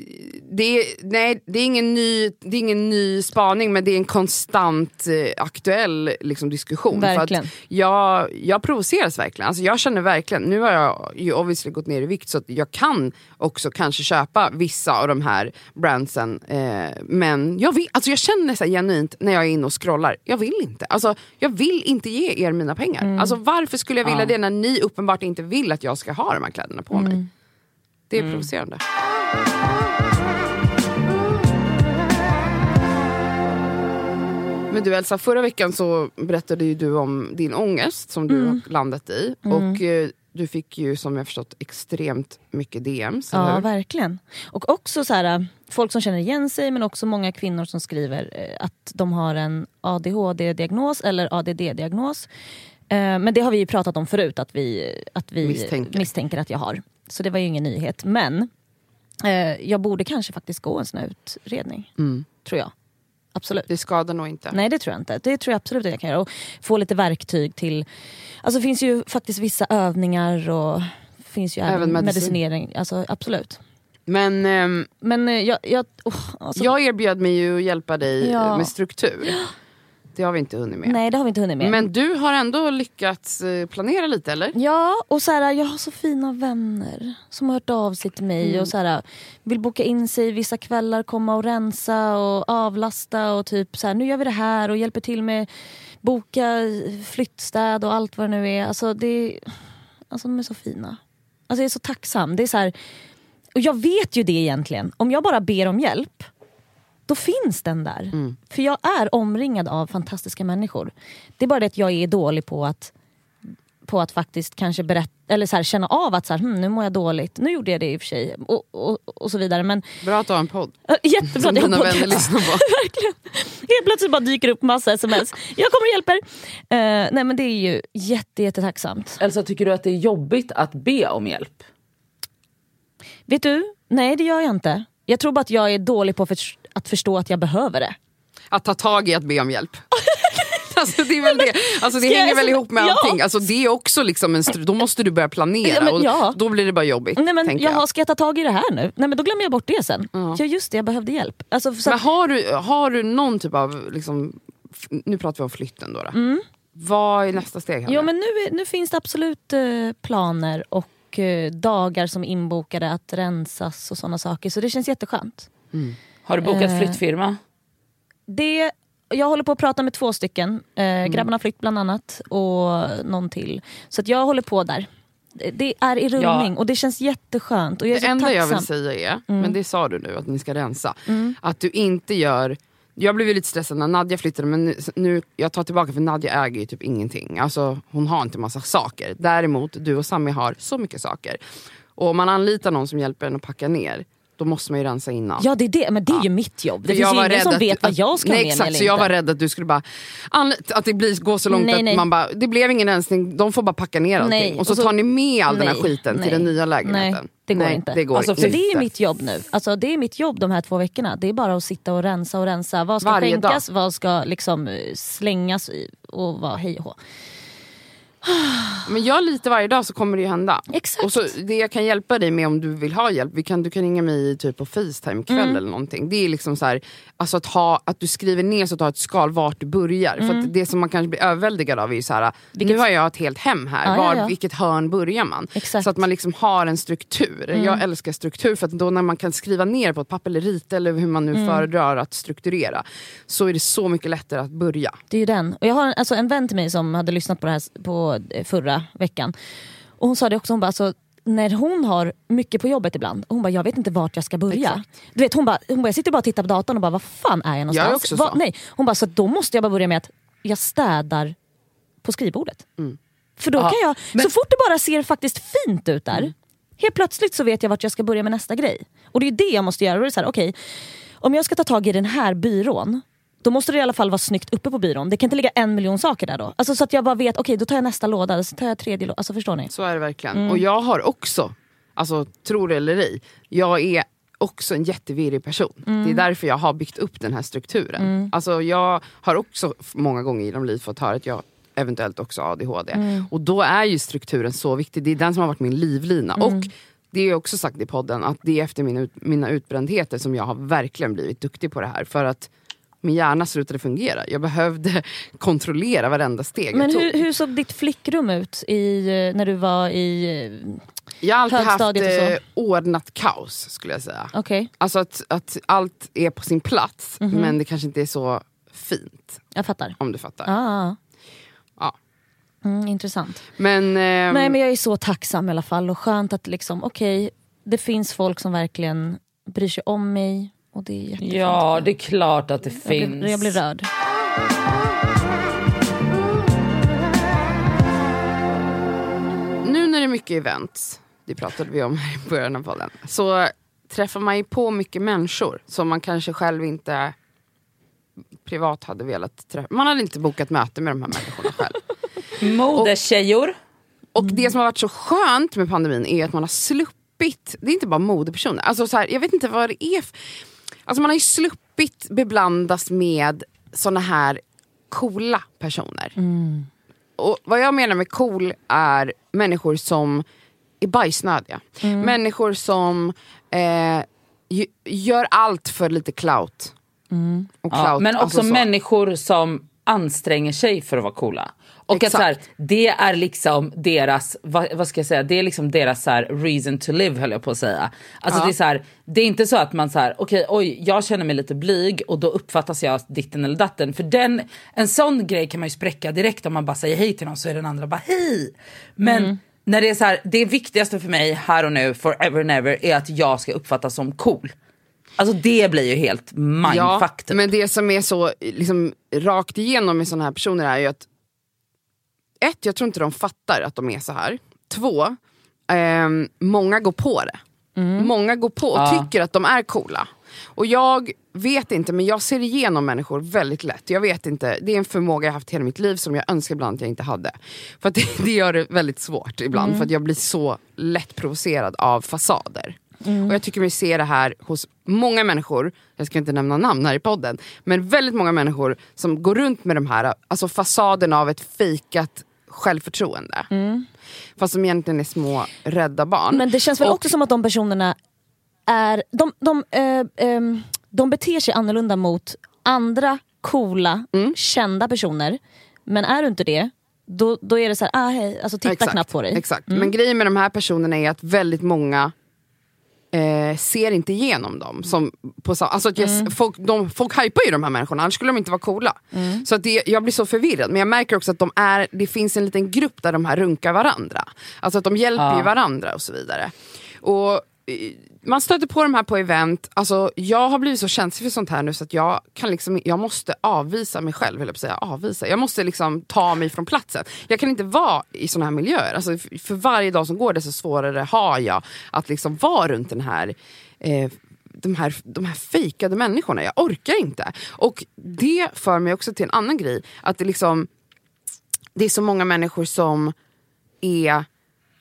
S2: det, är, nej, det, är ingen ny, det är ingen ny spaning men det är en konstant eh, aktuell liksom, diskussion.
S1: Verkligen.
S2: För att jag, jag provoceras verkligen. Alltså, jag känner verkligen, nu har jag ju obviously gått ner i vikt så jag kan också kanske köpa vissa av de här brandsen. Eh, men jag, vill, alltså, jag känner så genuint när jag är inne och scrollar, jag vill inte. Alltså, jag vill inte ge er mina pengar. Alltså, varför skulle jag vilja
S3: Ja.
S2: det när ni uppenbart inte vill att jag ska ha de här kläderna på mig? Det är provocerande. Men du Elsa, förra veckan så berättade ju du om din ångest som du har landat i. Och eh, du fick ju som jag förstått extremt mycket DMs,
S1: Ja, verkligen. Och också så här, folk som känner igen sig men också många kvinnor som skriver eh, att de har en ADHD-diagnos eller ADD-diagnos. Eh, Men det har vi ju pratat om förut att vi, att vi
S2: Misstänker.
S1: misstänker. att jag har. Så det var ju ingen nyhet. Men eh, jag borde kanske faktiskt gå en sån här utredning. Tror jag. Absolut.
S2: Det skadar nog inte.
S1: Nej det tror jag inte. Det tror jag absolut att jag kan göra. Och få lite verktyg till... Alltså det finns ju faktiskt vissa övningar och finns ju även,
S2: Även medicin.
S1: medicinering. Alltså, absolut.
S2: Men ehm,
S1: Men eh, jag... jag oh, alltså,
S2: jag erbjöd mig ju att hjälpa dig
S1: Ja.
S2: med struktur. Det har vi inte hunnit med.
S1: Nej det har vi inte hunnit med.
S2: Men du har ändå lyckats eh, planera lite eller?
S1: Ja, och så här, jag har så fina vänner som har hört av sig till mig och så här, vill boka in sig vissa kvällar, komma och rensa och avlasta och typ så här, nu gör vi det här och hjälper till med boka flyttstäd och allt vad det nu är. Alltså, det, alltså de är så fina. Alltså jag är så tacksam. Det är så här, och jag vet ju det egentligen. Om jag bara ber om hjälp, då finns den där. För jag är omringad av fantastiska människor. Det är bara det att jag är dålig på att på att faktiskt kanske berätta, eller så här, känna av att så här, hm, nu mår jag dåligt. Nu gjorde jag det i och för sig. Och, och, och så vidare. Men
S2: Bra att du har en podd.
S1: jättebra
S2: Som
S1: att jag
S2: dina
S1: har
S2: vänner lyssnar på.
S1: Verkligen. Helt plötsligt bara dyker upp massa sms. Jag kommer och hjälper. Eh, nej men det är ju jätte, jättetacksamt.
S3: Elsa, tycker du att det är jobbigt att be om hjälp?
S1: Vet du? Nej det gör jag inte. Jag tror bara att jag är dålig på för, att förstå att jag behöver det.
S2: Att ta tag i att be om hjälp. Alltså det är väl det. Alltså det hänger väl
S1: alltså,
S2: ihop med
S1: ja.
S2: allting. Alltså det är också liksom en då måste du börja planera
S1: Ja,
S2: och
S1: ja.
S2: då blir det bara jobbigt.
S1: Nej men jaha,
S2: jag.
S1: ska jag ta tag i det här nu? Nej men då glömmer jag bort det sen. Ja, just det, jag behövde hjälp. Alltså, så
S2: Men har du, har du någon typ av, liksom, nu pratar vi om flytten då. då. Vad är nästa steg?
S1: Mm. Ja men nu, nu finns det absolut eh, planer och eh, dagar som är inbokade att rensas och sådana saker. Så det känns jätteskönt.
S3: Har du bokat
S1: Eh.
S3: flyttfirma?
S1: Det, jag håller på att prata med två stycken. Eh, Grabbarna Flytt bland annat och någon till. Så att jag håller på där. Det- är i rullning och det känns jätteskönt. Och jag är
S2: det enda jag
S1: tacksam.
S2: vill säga är,
S1: Mm.
S2: men det sa du nu att ni ska rensa, att du inte gör jag blev ju lite stressad när Nadja flyttade men nu, nu, jag tar tillbaka för Nadja äger ju typ ingenting. Alltså, hon har inte massa saker. Däremot du och Sami har så mycket saker. Och om man anlitar någon som hjälper en att packa ner, då måste man ju rensa innan.
S1: Ja det är det, men det är ju mitt jobb. Det finns ju ingen som vet vad jag ska
S2: nej,
S1: ha med
S2: exakt,
S1: mig eller
S2: så jag
S1: inte.
S2: var rädd att du skulle bara att det blir, går så långt
S1: Nej,
S2: att
S1: nej.
S2: man bara, det blev ingen rensning, de får bara packa ner allting.
S1: Nej,
S2: och så,
S1: och så-
S2: tar ni med all den här skiten till den nya lägenheten.
S1: Nej, det går inte.
S2: Det går
S3: Alltså,
S1: Så
S2: inte.
S1: det är mitt jobb nu. Alltså, det är mitt jobb de här två veckorna. Det är bara att sitta och rensa och rensa. Vad ska
S2: Varje
S1: skänkas, vad ska liksom eh, slängas och vad hej och hå.
S2: Men gör lite varje dag så kommer det ju hända.
S1: Exakt.
S2: Och så, det jag kan hjälpa dig med om du vill ha hjälp, vi kan, du kan ringa mig typ på Facetime ikväll
S1: Mm.
S2: eller någonting. Det är liksom så här, alltså att, ha, att du skriver ner så att du har ett skal vart du börjar. För att det som man kanske blir överväldigad av är ju så här,
S1: Mm. Vilket-
S2: nu har jag ett helt hem här,
S1: Ja, ja,
S2: var,
S1: ja.
S2: vilket hörn börjar man?
S1: Exakt. Mm.
S2: Så att man liksom har en struktur. Jag älskar struktur för att då när man kan skriva ner på ett papper eller rita eller hur man nu
S1: Mm.
S2: föredrar att strukturera så är det så mycket lättare att börja.
S1: Det är ju den. Och jag har alltså en vän till mig som hade lyssnat på det här på eh, förra veckan. Och hon sa det också, hon bara, alltså, när hon har mycket på jobbet ibland, hon bara jag vet inte vart jag ska börja. Du vet, hon, bara, hon bara, jag sitter bara och tittar på datorn och bara vad fan är jag någonstans?
S2: Jag är också så.
S1: nej. Hon bara så då måste jag bara börja med att jag städar på skrivbordet. För då
S3: Ja,
S1: kan jag,
S3: men-
S1: så fort det bara ser faktiskt fint ut där, helt plötsligt så vet jag vart jag ska börja med nästa grej. Och det är det jag måste göra. Är det så här, okej, om jag ska ta tag i den här byrån, då måste det i alla fall vara snyggt uppe på byrån. Det kan inte ligga en miljon saker där då. Alltså, så att jag bara vet, okej då tar jag nästa låda, så tar jag tredje låda. Alltså förstår ni?
S2: Så är det verkligen.
S1: Mm.
S2: Och jag har också, alltså tro det eller ej, jag är också en jättevirrig person.
S1: Mm.
S2: Det är därför jag har byggt upp den här strukturen. Alltså jag har också många gånger genom livet fått höra att jag eventuellt också har ADHD.
S1: Mm.
S2: Och då är ju strukturen så viktig, det är den som har varit min livlina.
S1: Mm.
S2: Och det är också sagt i podden att det är efter min ut, mina utbrändheter som jag har verkligen blivit duktig på det här. För att min hjärna slutade fungera. Jag behövde kontrollera varenda steg
S1: Men
S2: jag tog.
S1: hur, hur såg ditt flickrum ut i, eh, när du var i... eh,
S2: Jag har alltid haft eh, ordnat kaos skulle jag säga.
S1: Okej,
S2: Alltså att, att allt är på sin plats
S1: Mhm.
S2: men det kanske inte är så fint.
S1: jag fattar.
S2: Om du fattar.
S1: Ah.
S2: Ja.
S1: Mm, intressant.
S2: Men, ehm,
S1: Nej men jag är så tacksam i alla fall och skönt att liksom, okej, det finns folk som verkligen bryr sig om mig och det är jättefint.
S3: Ja, det är klart att det
S1: jag,
S3: finns.
S1: blir, jag blir rörd.
S2: nu när det är mycket events, det pratade vi om i början av podden, så träffar man ju på mycket människor som man kanske själv inte privat hade velat träffa. Man hade inte bokat möte med de här människorna själv.
S3: Modetjejor.
S2: Och det som har varit så skönt med pandemin är att man har sluppit, det är inte bara modepersoner, alltså så här, jag vet inte vad det är. Alltså man har ju sluppit beblandas med såna här coola personer. Och vad jag menar med cool är människor som är bajsnödiga. Människor som eh, gör allt för lite clout. Och
S3: Ja,
S2: clout,
S3: men också
S2: alltså så.
S3: människor som anstränger sig för att vara coola. Och att så här, det är liksom deras, vad, vad ska jag säga, det är liksom deras så här, reason to live höll jag på att säga. Alltså
S2: Ja.
S3: det är så här, det är inte så att man så här, okej oj jag känner mig lite blyg och då uppfattas jag ditten eller datten. För den, en sån grej kan man ju spräcka direkt om man bara säger hej till någon så är den andra bara hej. Men
S2: Mm.
S3: när det är så här, det viktigaste för mig här och nu, forever and ever, är att jag ska uppfattas som cool. Alltså det blir ju helt mindfuck.
S2: Ja,
S3: typ.
S2: men det som är så liksom, rakt igenom med såna här personer är ju att ett, jag tror inte de fattar att de är så här. Två, ehm, många går på det. Många går på och
S3: Ja.
S2: tycker att de är coola. Och jag vet inte, men jag ser igenom människor väldigt lätt. Jag vet inte, det är en förmåga jag haft hela mitt liv som jag önskar ibland att jag inte hade. För att det, det gör det väldigt svårt ibland, för att jag blir så lätt provocerad av fasader. Och jag tycker mig se det här hos många människor, jag ska inte nämna namn här i podden, men väldigt många människor som går runt med de här, alltså fasaden av ett fejkat självförtroende. Fast som egentligen är små rädda barn.
S1: Men det känns väl
S2: Och-
S1: också som att de personerna är, de, de, eh, ehm, de beter sig annorlunda mot andra coola,
S2: Mm.
S1: kända personer. Men är du inte det, då, då är det så här, ah, hej, alltså titta
S2: Exakt,
S1: knappt på dig. Mm.
S2: Exakt. Men grejen med de här personerna är att väldigt många eh, ser inte igenom dem. Som på, alltså jag,
S1: Mm.
S2: folk, de, folk hypar ju de här människorna, annars skulle de inte vara coola.
S1: Mm.
S2: Så att det, jag blir så förvirrad. Men jag märker också att de är, det finns en liten grupp där de här runkar varandra. Alltså att de hjälper
S3: Ja.
S2: ju varandra och så vidare. Och Eh, man stöter på de här på event, alltså, jag har blivit så känslig för sånt här nu så att jag, kan liksom, jag måste avvisa mig själv, eller säga avvisa. Jag måste liksom ta mig från platsen. Jag kan inte vara i såna här miljöer. Alltså, för varje dag som går desto svårare har jag att liksom vara runt den här eh, de här, de här fejkade människorna, jag orkar inte. Och det för mig också till en annan grej, att det liksom det är så många människor som är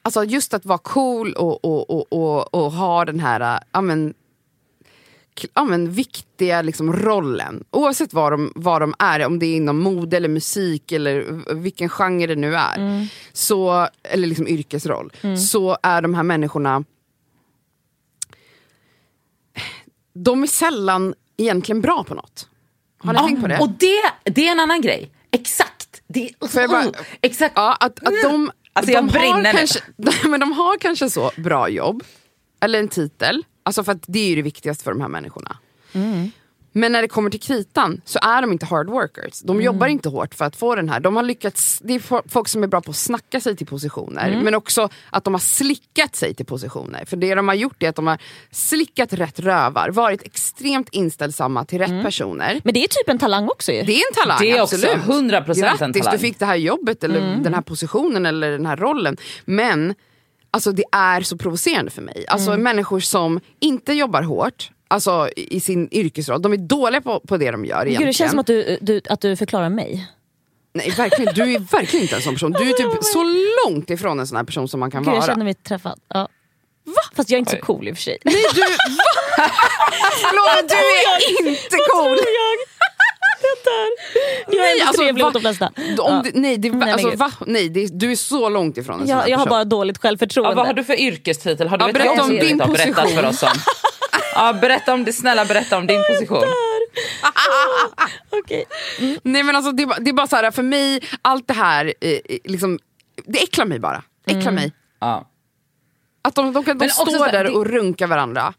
S2: Alltså just att vara cool och, och, och, och, och ha den här äh, ja, men, ja, men, viktiga liksom, rollen. Oavsett vad de, vad de är, om det är inom mode eller musik eller vilken genre det nu är. Så, eller liksom yrkesroll. Så är de här människorna de är sällan egentligen bra på något. Har ni tänkt på det?
S3: Och det, det är en annan grej. Exakt. Det,
S2: jag bara-
S3: exakt.
S2: Ja, att, att de,
S3: Alltså,
S2: de,
S3: jag brinner
S2: har
S3: nu.
S2: kanske, men de har kanske så bra jobb, eller en titel, alltså för att det är ju det viktigaste för de här människorna.
S3: Mm.
S2: Men när det kommer till kritan så är de inte hard workers. De
S3: Mm.
S2: jobbar inte hårt för att få den här. De har lyckats, det är fo- folk som är bra på att snacka sig till positioner.
S3: Mm.
S2: Men också att de har slickat sig till positioner. För det de har gjort är att de har slickat rätt rövar, varit extremt inställsamma till rätt personer.
S1: Men det är typ en talang också ju.
S2: Det är en talang,
S3: Det är också
S2: absolut.
S3: 100% en
S2: Grattis,
S3: talang.
S2: du fick det här jobbet eller
S1: Mm.
S2: den här positionen eller den här rollen. Men alltså, det är så provocerande för mig. Alltså
S1: Mm.
S2: människor som inte jobbar hårt, Alltså i sin yrkesroll. De är dåliga på, på det de gör egentligen.
S1: Gud, det känns som att du, du, att du förklarar mig.
S2: Nej verkligen, du är verkligen inte en sån person. Du är typ så långt ifrån en sån här person som man kan
S1: Gud, jag
S2: vara.
S1: känner mig träffad. Ja. Fast jag är inte så cool i och för sig.
S2: Nej du, va? Lova, du är inte cool!
S1: Jag är
S2: Nej,
S1: ändå
S2: alltså,
S1: trevlig
S2: va?
S1: mot de flesta.
S2: Om
S1: Ja.
S2: det, nej, det,
S1: Nej, men
S2: alltså, va? nej det, du är så långt ifrån en sån här
S1: Jag, jag har bara dåligt
S3: Ja,
S1: självförtroende.
S3: vad har du för yrkestitel? Har du
S2: Ja,
S3: ett
S2: berätta
S3: jobb
S2: om din
S3: inte har berättat
S2: position.
S3: för oss om? Ja, berätta om det, snälla berätta om din position.
S2: Nej men alltså det, är bara- det är bara så här, för mig, allt det här, eh, eh, liksom, det äcklar mig bara. Äcklar
S1: Mm.
S2: mig.
S3: Ja.
S2: Att de, de, de
S3: Men också
S2: står där
S3: det-
S2: och runkar varandra.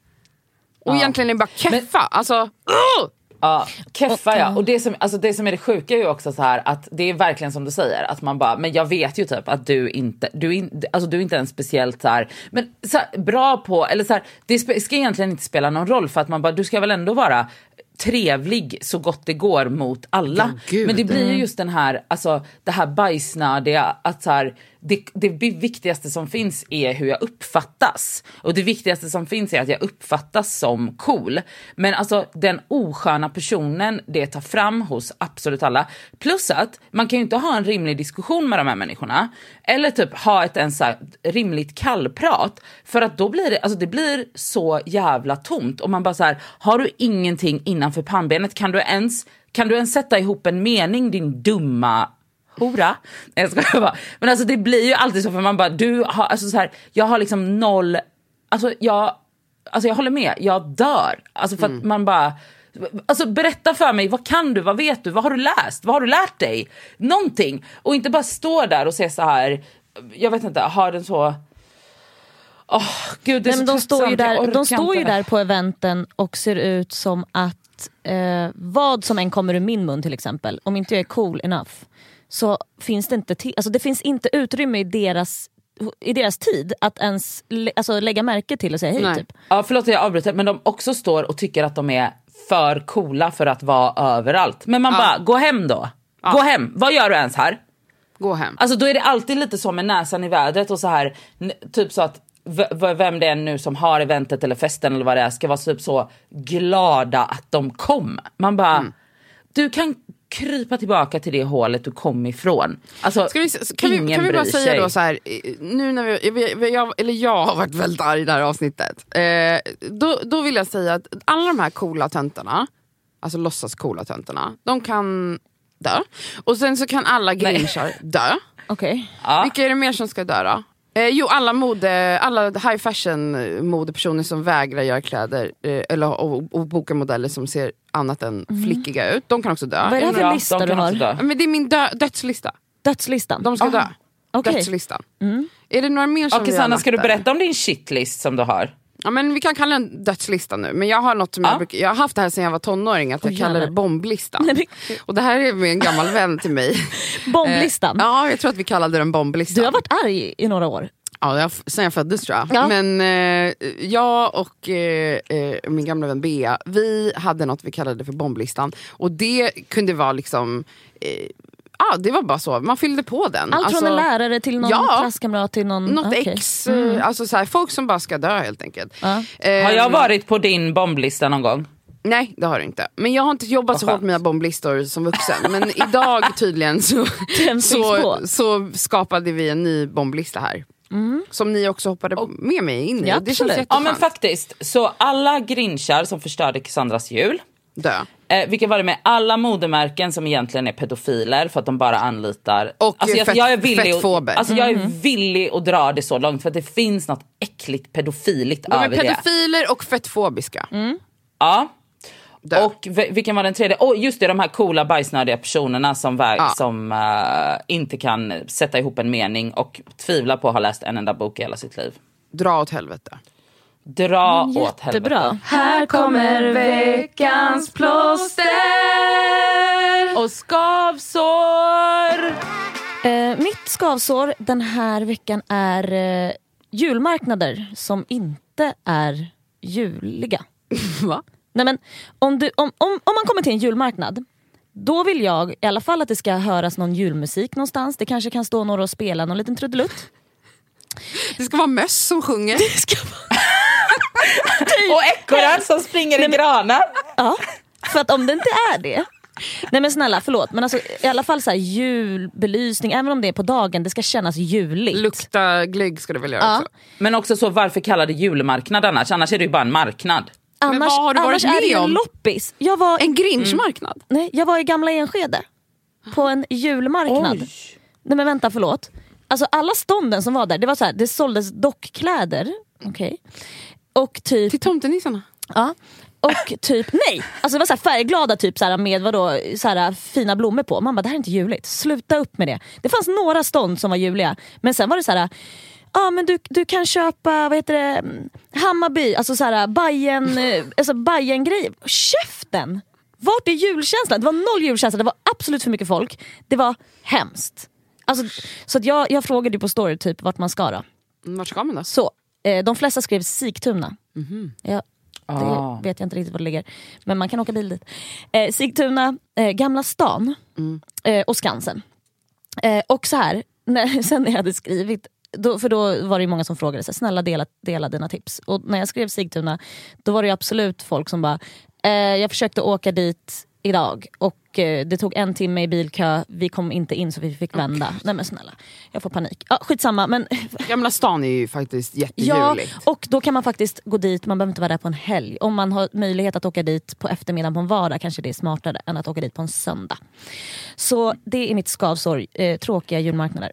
S2: Och
S3: Ja.
S2: egentligen är bara keffa. Alltså, uh!
S3: Ja, keffa ja. Och det som, alltså det som är det sjuka är ju också så här att det är verkligen som du säger att man bara, men jag vet ju typ att du inte, du in, alltså du är inte en speciellt så här, men så här, bra på, eller så här, det ska egentligen inte spela någon roll för att man bara, du ska väl ändå vara trevlig så gott det går mot alla.
S2: Gud.
S3: men det blir ju just den här, alltså det här bajsnödiga, att så här, det, det viktigaste som finns är hur jag uppfattas. Och det viktigaste som finns är att jag uppfattas som cool. Men alltså den osköna personen det tar fram hos absolut alla. Plus att man kan ju inte ha en rimlig diskussion med de här människorna. Eller typ ha ett ens rimligt kallprat. För att då blir det, alltså det blir så jävla tomt. Och man bara så här, har du ingenting innanför pannbenet? Kan du ens, kan du ens sätta ihop en mening din dumma hora. Nej, Jag skojar bara. Men alltså det blir ju alltid så för man bara, du har, alltså så här, jag har liksom noll, alltså jag, alltså jag håller med, jag dör. Alltså för att man bara, alltså berätta för mig, vad kan du, vad vet du, vad har du läst, vad har du lärt dig? Någonting. Och inte bara stå där och se så här, jag vet inte, har den så, åh gud det är
S1: Nej, men
S3: så
S1: de står, ju där, de står ju där på eventen och ser ut som att eh, vad som än kommer ur min mun till exempel, om inte jag är cool enough så finns det inte, alltså, det finns inte utrymme i deras, i deras tid att ens lä- alltså, lägga märke till och säga hej.
S2: Nej.
S1: Typ.
S3: Ja förlåt att jag avbryter men de också står och tycker att de är för coola för att vara överallt. Men man bara, gå hem då. Gå hem, vad gör du ens här?
S2: gå hem.
S3: Alltså då är det alltid lite så med näsan i vädret och så här, typ så att vem det är nu som har eventet eller festen eller vad det är ska vara typ så glada att de kom. Man bara,
S2: Mm.
S3: du kan krypa tillbaka till det hålet du kom ifrån. Alltså
S2: Ska vi, kan, vi, kan vi bara säga
S3: sig.
S2: då så här, nu när vi, vi, jag, eller jag har varit väldigt arg i det här avsnittet. Eh, då, då vill jag säga att alla de här coola töntarna, alltså låtsas coola töntarna, de kan dö. Och sen så kan alla grinchar dö.
S1: Okej.
S3: Ja.
S2: Vilka är det mer som ska dö då? Eh, jo, alla, mode, alla high fashion modepersoner som vägrar göra kläder eh, eller, och, och boka modeller som ser annat än flickiga ut. De kan också dö.
S1: Vad är det för
S3: Ja,
S1: lista
S3: de
S1: du har?
S2: Men det är min dö dödslista.
S1: Dödslistan?
S2: De ska
S1: Ah,
S2: dö.
S1: okej.
S2: Dödslistan. Är det några mer som har
S3: Sanna, ska du berätta om din shitlist som du har?
S2: Ja, men vi kan kalla den dödslista nu. Men jag har något som
S3: Ja.
S2: jag, brukar, jag har haft det här sedan jag var tonåring, att jag kallar det bomblistan.
S1: Nej, men-
S2: Och det här är med en gammal vän till mig.
S1: Bomblistan?
S2: Eh, ja, jag tror att vi kallade den bomblistan.
S1: Du har varit arg i några år.
S2: Ja, jag, sen jag föddes tror jag.
S1: Ja.
S2: Men eh, jag och eh, eh, min gamla vän Bea, vi hade något vi kallade för bomblistan. Och det kunde vara liksom, ja det var bara så, man fyllde på den.
S1: Allt
S2: Alltså,
S1: från en lärare till någon
S2: ja.
S1: klasskamrat till någon...
S2: Något
S1: okej.
S2: ex, eh, alltså så här, folk som bara ska dö helt enkelt.
S1: Ja.
S2: Eh,
S3: Har jag varit på din bomblista någon gång?
S2: Nej det har du inte. Men jag har inte jobbat
S3: Vad
S2: så hårt med mina bomblistor som vuxen. Men idag tydligen så, så, så skapade vi en ny bomblista här. Som ni också hoppade med mig in i.
S1: Ja,
S2: det känns.
S3: Ja men faktiskt, så alla grinchar som förstörde Cassandras jul
S2: Dö.
S3: Eh, vilka var det med? Alla modemärken som egentligen är pedofiler för att de bara anlitar...
S2: Och,
S3: alltså,
S2: eh, fett-
S3: jag, är villig
S2: fettfober.
S3: att, alltså, jag är villig att dra det så långt för att det finns något äckligt pedofiligt
S2: De
S3: över det.
S2: pedofiler och fettfobiska.
S3: Ja.
S2: Dö.
S3: Och vilken var den tredje? Oh, just det, de här coola bajsnödiga personerna som, väg,
S2: Ja.
S3: som eh, inte kan sätta ihop en mening och tvivlar på att ha läst en enda bok i hela sitt liv.
S2: Dra åt helvete.
S3: Dra åt
S1: Jättebra.
S3: helvete.
S1: Här kommer veckans plåster.
S3: Och skavsår!
S1: Eh, mitt skavsår den här veckan är eh, julmarknader som inte är juliga.
S2: Va?
S1: Nej, men om, du, om, om, om man kommer till en julmarknad då vill jag i alla fall att det ska höras någon julmusik någonstans. Det kanske kan stå några och spela någon liten trudelutt.
S2: Det ska vara möss som sjunger.
S1: Det ska vara...
S3: Och ekorrar som springer i granar.
S1: Ja, för att om det inte är det. Nej men snälla förlåt men alltså, i alla fall så här, julbelysning, även om det är på dagen, det ska kännas juligt.
S2: Lukta glögg ska du väl göra
S1: Ja.
S2: också?
S3: Men också så varför kalla det julmarknad annars? Annars är det ju bara en marknad.
S1: Annars,
S2: vad har du varit
S1: annars är det ju
S2: med
S1: en
S2: om?
S1: loppis. Jag var,
S2: En grinchmarknad?
S1: nej, jag var i gamla Enskede på en julmarknad. Nej men vänta förlåt. Alltså alla stånden som var där, det var så här, det såldes dockkläder. Okej. Och typ
S2: Till tomtenissarna?
S1: Ja. Och typ nej, alltså det var så färgglada typ så med vadå, så här fina blommor på. Man bara det här är inte juligt, sluta upp med det. Det fanns några stånd som var juliga men sen var det så här. Ja men du, du kan köpa vad heter det, mm, Hammarby, alltså så här Bajen, eh, alltså Bajen-grejer. Käften! Vart är julkänslan? Det var noll julkänsla, det var absolut för mycket folk. Det var hemskt. Alltså, så att jag, jag frågade ju på story typ vart man ska då.
S2: Vart ska man då?
S1: Så, eh, de flesta skrev Sigtuna. Ja, det
S3: Ah.
S1: vet jag inte riktigt var det ligger. Men man kan åka bil dit. Eh, Sigtuna, eh, Gamla stan eh, och Skansen. Eh, och så här, när, sen när jag hade skrivit, då, för då var det många som frågade, så här, snälla dela, dela dina tips. Och när jag skrev Sigtuna, då var det absolut folk som bara, eh, jag försökte åka dit idag och eh, det tog en timme i bilkö, vi kom inte in så vi fick vända. Nej men snälla, jag får panik. Ja, skitsamma men
S2: Gamla stan är ju faktiskt
S1: Ja,
S2: jättejuligt.
S1: och då kan man faktiskt gå dit, man behöver inte vara där på en helg. Om man har möjlighet att åka dit på eftermiddagen på en vardag kanske det är smartare än att åka dit på en söndag. Så det är mitt skavsår, eh, tråkiga julmarknader.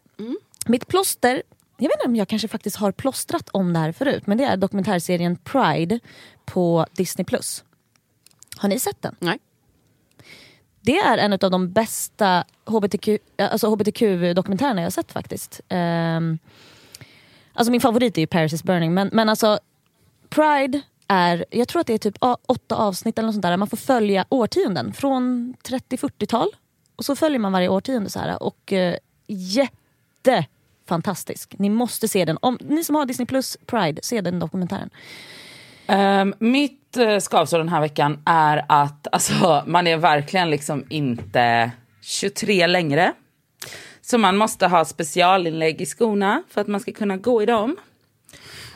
S1: Mitt plåster, jag vet inte om jag kanske faktiskt har plåstrat om det här förut, men det är dokumentärserien Pride på Disney+. Har ni sett den?
S2: Nej.
S1: Det är en av de bästa HBTQ, alltså hbtq-dokumentärerna jag har sett faktiskt. Um, alltså min favorit är ju Paris is burning men, men alltså Pride är, jag tror att det är typ åtta avsnitt eller något sånt där. Man får följa årtionden från 30-40-tal. Och så följer man varje årtionde så här. Och uh, jättefantastisk. Ni måste se den. Om, ni som har Disney plus Pride, se den dokumentären.
S3: Ehm, mitt uh, skavsår den här veckan är att alltså, man är verkligen liksom inte 23 längre. Så man måste ha specialinlägg i skorna för att man ska kunna gå i dem.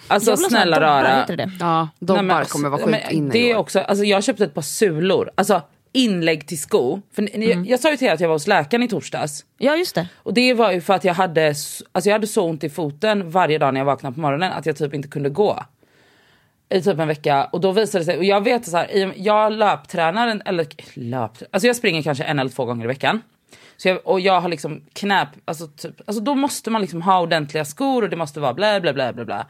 S3: Alltså snälla rara.
S1: det?
S2: Ja, dobbar
S3: Nej, men alltså,
S2: kommer vara
S3: men
S2: sjukt inne
S3: Det är också, alltså jag köpte ett par sulor, alltså inlägg till sko. För ni-
S1: Mm.
S3: jag, jag sa ju till er att jag var hos läkaren i torsdags.
S1: Ja just det.
S3: Och det var ju för att jag hade, alltså jag hade så ont i foten varje dag när jag vaknade på morgonen att jag typ inte kunde gå. I typ en vecka och då visade det sig, och jag vet så här, jag löptränar, en- eller löp, alltså jag springer kanske en eller två gånger i veckan. Så jag, och jag har liksom knäp, alltså, typ, alltså då måste man liksom ha ordentliga skor och det måste vara bla bla bla bla bla.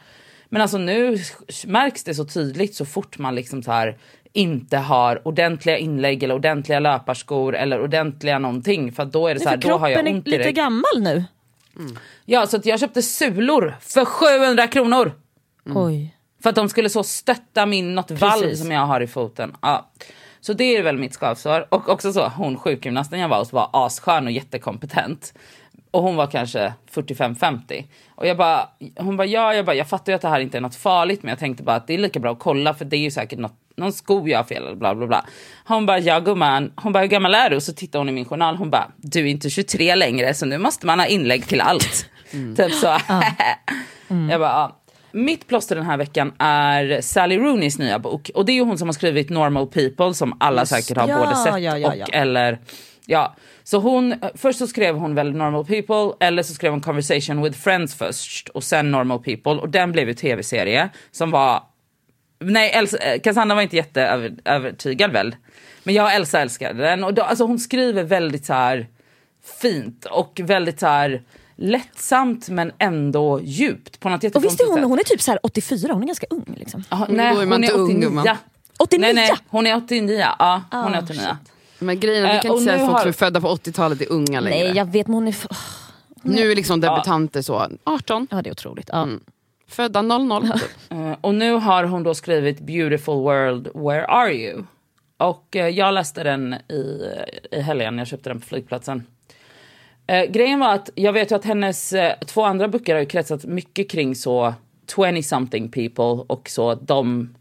S3: Men alltså nu märks det så tydligt så fort man liksom så här inte har ordentliga inlägg eller ordentliga löparskor eller ordentliga någonting för att då är det så här, då har jag
S1: kroppen
S3: ont
S1: är
S3: direkt.
S1: lite gammal nu.
S3: Ja, så att jag köpte sulor för 700 kronor.
S1: Oj.
S3: För att de skulle så stötta min något valv
S1: Precis.
S3: som jag har i foten. Ja. Så det är väl mitt skavsår. Och också så, hon sjukgymnasten jag var hos var asskön och jättekompetent. Och hon var kanske 45-50. Och jag bara, hon bara, ja, jag bara, jag fattar ju att det här inte är något farligt men jag tänkte bara att det är lika bra att kolla för det är ju säkert något, någon sko jag har fel eller bla bla bla. Hon bara, ja gumman, hon bara, hur gammal är du? Och så tittar hon i min journal, hon bara, du är inte 23 längre så nu måste man ha inlägg till allt. Typ så. Jag bara, ja. Mitt plåster den här veckan är Sally Rooneys nya bok. Och det är ju hon som har skrivit Normal People som alla säkert har
S1: Ja,
S3: både sett
S1: ja, ja,
S3: och eller ja. Så hon, först så skrev hon väl Normal People eller så skrev hon Conversation with Friends först och sen Normal People och den blev ju tv-serie som var Nej, Elsa, eh, Cassandra var inte jätteövertygad väl. Men jag och Elsa älskade den. Och då, alltså hon skriver väldigt så här fint och väldigt så här lättsamt men ändå djupt på något
S1: Och visst är hon,
S3: sätt.
S1: hon är typ så här 84, hon är ganska ung. Liksom.
S2: Men
S3: nej,
S2: man
S3: hon är
S2: inte ung,
S3: 89.
S2: gumman.
S1: 89?
S3: Nej, nej, hon är 89. Ja, hon är
S1: Ah,
S3: 89.
S1: shit.
S2: Men grejen är, vi
S3: Eh,
S2: kan inte säga att folk
S3: har-
S2: som är födda på 80-talet är unga längre.
S1: Nej jag vet men hon är...
S2: Nu är liksom debutanter så, 18,
S1: Ja det är otroligt. Ja.
S2: födda 00. typ.
S3: Eh, och nu har hon då skrivit Beautiful World, Where Are You? Och eh, jag läste den i, i helgen, jag köpte den på flygplatsen. Eh, grejen var att jag vet ju att hennes eh, två andra böcker har ju kretsat mycket kring så 20 something people och så de,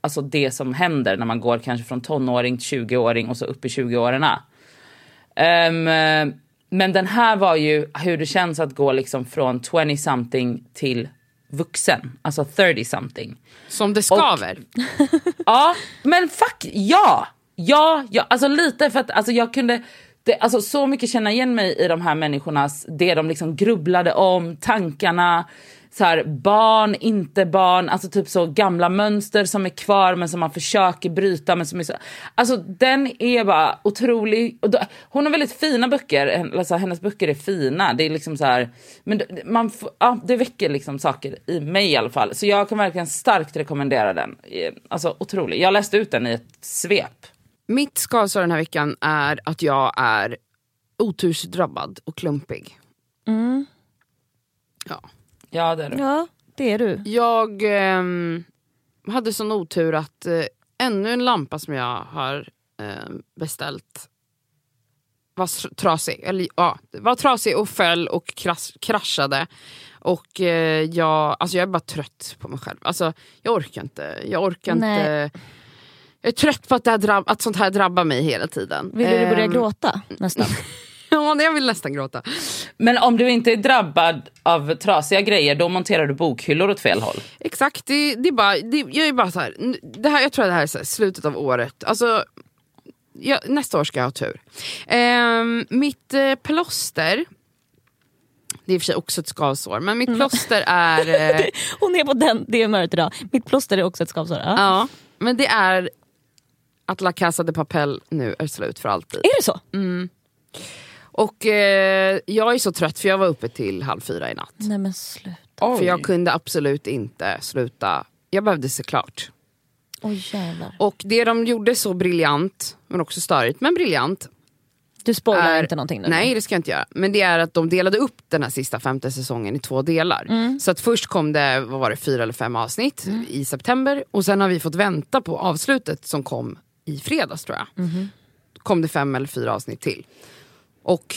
S3: alltså det som händer när man går kanske från tonåring till 20-åring och så upp i 20-åringarna. Ehm, eh, men den här var ju hur det känns att gå liksom från 20 something till vuxen, alltså 30 something.
S2: Som det skaver.
S3: Ja, men fuck ja! Ja, ja alltså lite för att alltså jag kunde det, alltså så mycket känna igen mig i de här människornas, det de liksom grubblade om, tankarna, så här, barn, inte barn, alltså typ så gamla mönster som är kvar men som man försöker bryta. Men som är så, alltså den är bara otrolig. Och då, hon har väldigt fina böcker, alltså, hennes böcker är fina. Det är liksom så här, men man, får- ja, det väcker liksom saker i mig i alla fall. Så jag kan verkligen starkt rekommendera den. Alltså otrolig. Jag läste ut den i ett svep.
S2: Mitt skavsår den här veckan är att jag är otursdrabbad och klumpig. Ja.
S3: Ja det är det.
S1: Ja, det är du.
S2: Jag ehm, hade sån otur att eh, ännu en lampa som jag har eh, beställt var s- trasig. Eller, ja, var trasig och föll och krasch, kraschade. Och eh, jag, alltså jag är bara trött på mig själv. Alltså, jag orkar inte. Jag orkar
S1: Nej.
S2: inte. Jag är trött på att, det här drabb, att sånt här drabbar mig hela tiden.
S1: Vill du börja
S2: Ehm,
S1: gråta nästan?
S2: Ja, jag vill nästan gråta.
S3: Men om du inte är drabbad av trasiga grejer då monterar du bokhyllor åt fel håll.
S2: Exakt, det, det är bara, det, jag är bara så här, det här, jag tror att det här är så här, slutet av året. Alltså, jag, nästa år ska jag ha tur. Ehm, mitt eh, plåster, det är i och för sig också ett skavsår, men mitt plåster är... Eh,
S1: Hon är på den, det humöret idag. Mitt plåster är också ett skavsår. Ja.
S2: ja, men det är att La Casa de Papel nu är slut för alltid.
S1: Är det så?
S2: Och eh, jag är så trött för jag var uppe till halv fyra i natt.
S1: Nej men sluta.
S2: För jag kunde absolut inte sluta. Jag behövde se klart.
S1: Oj jävlar.
S2: Och det de gjorde så briljant, men också störigt, men briljant.
S1: Du spoilar
S2: är-
S1: inte någonting nu?
S2: Nej det ska jag inte göra. Men det är att de delade upp den här sista femte säsongen i två delar.
S1: Mm.
S2: Så att först kom det, vad var det, fyra eller fem avsnitt i september. Och sen har vi fått vänta på avslutet som kom i fredags tror jag.
S1: Mhm.
S2: Kom det fem eller fyra avsnitt till. Och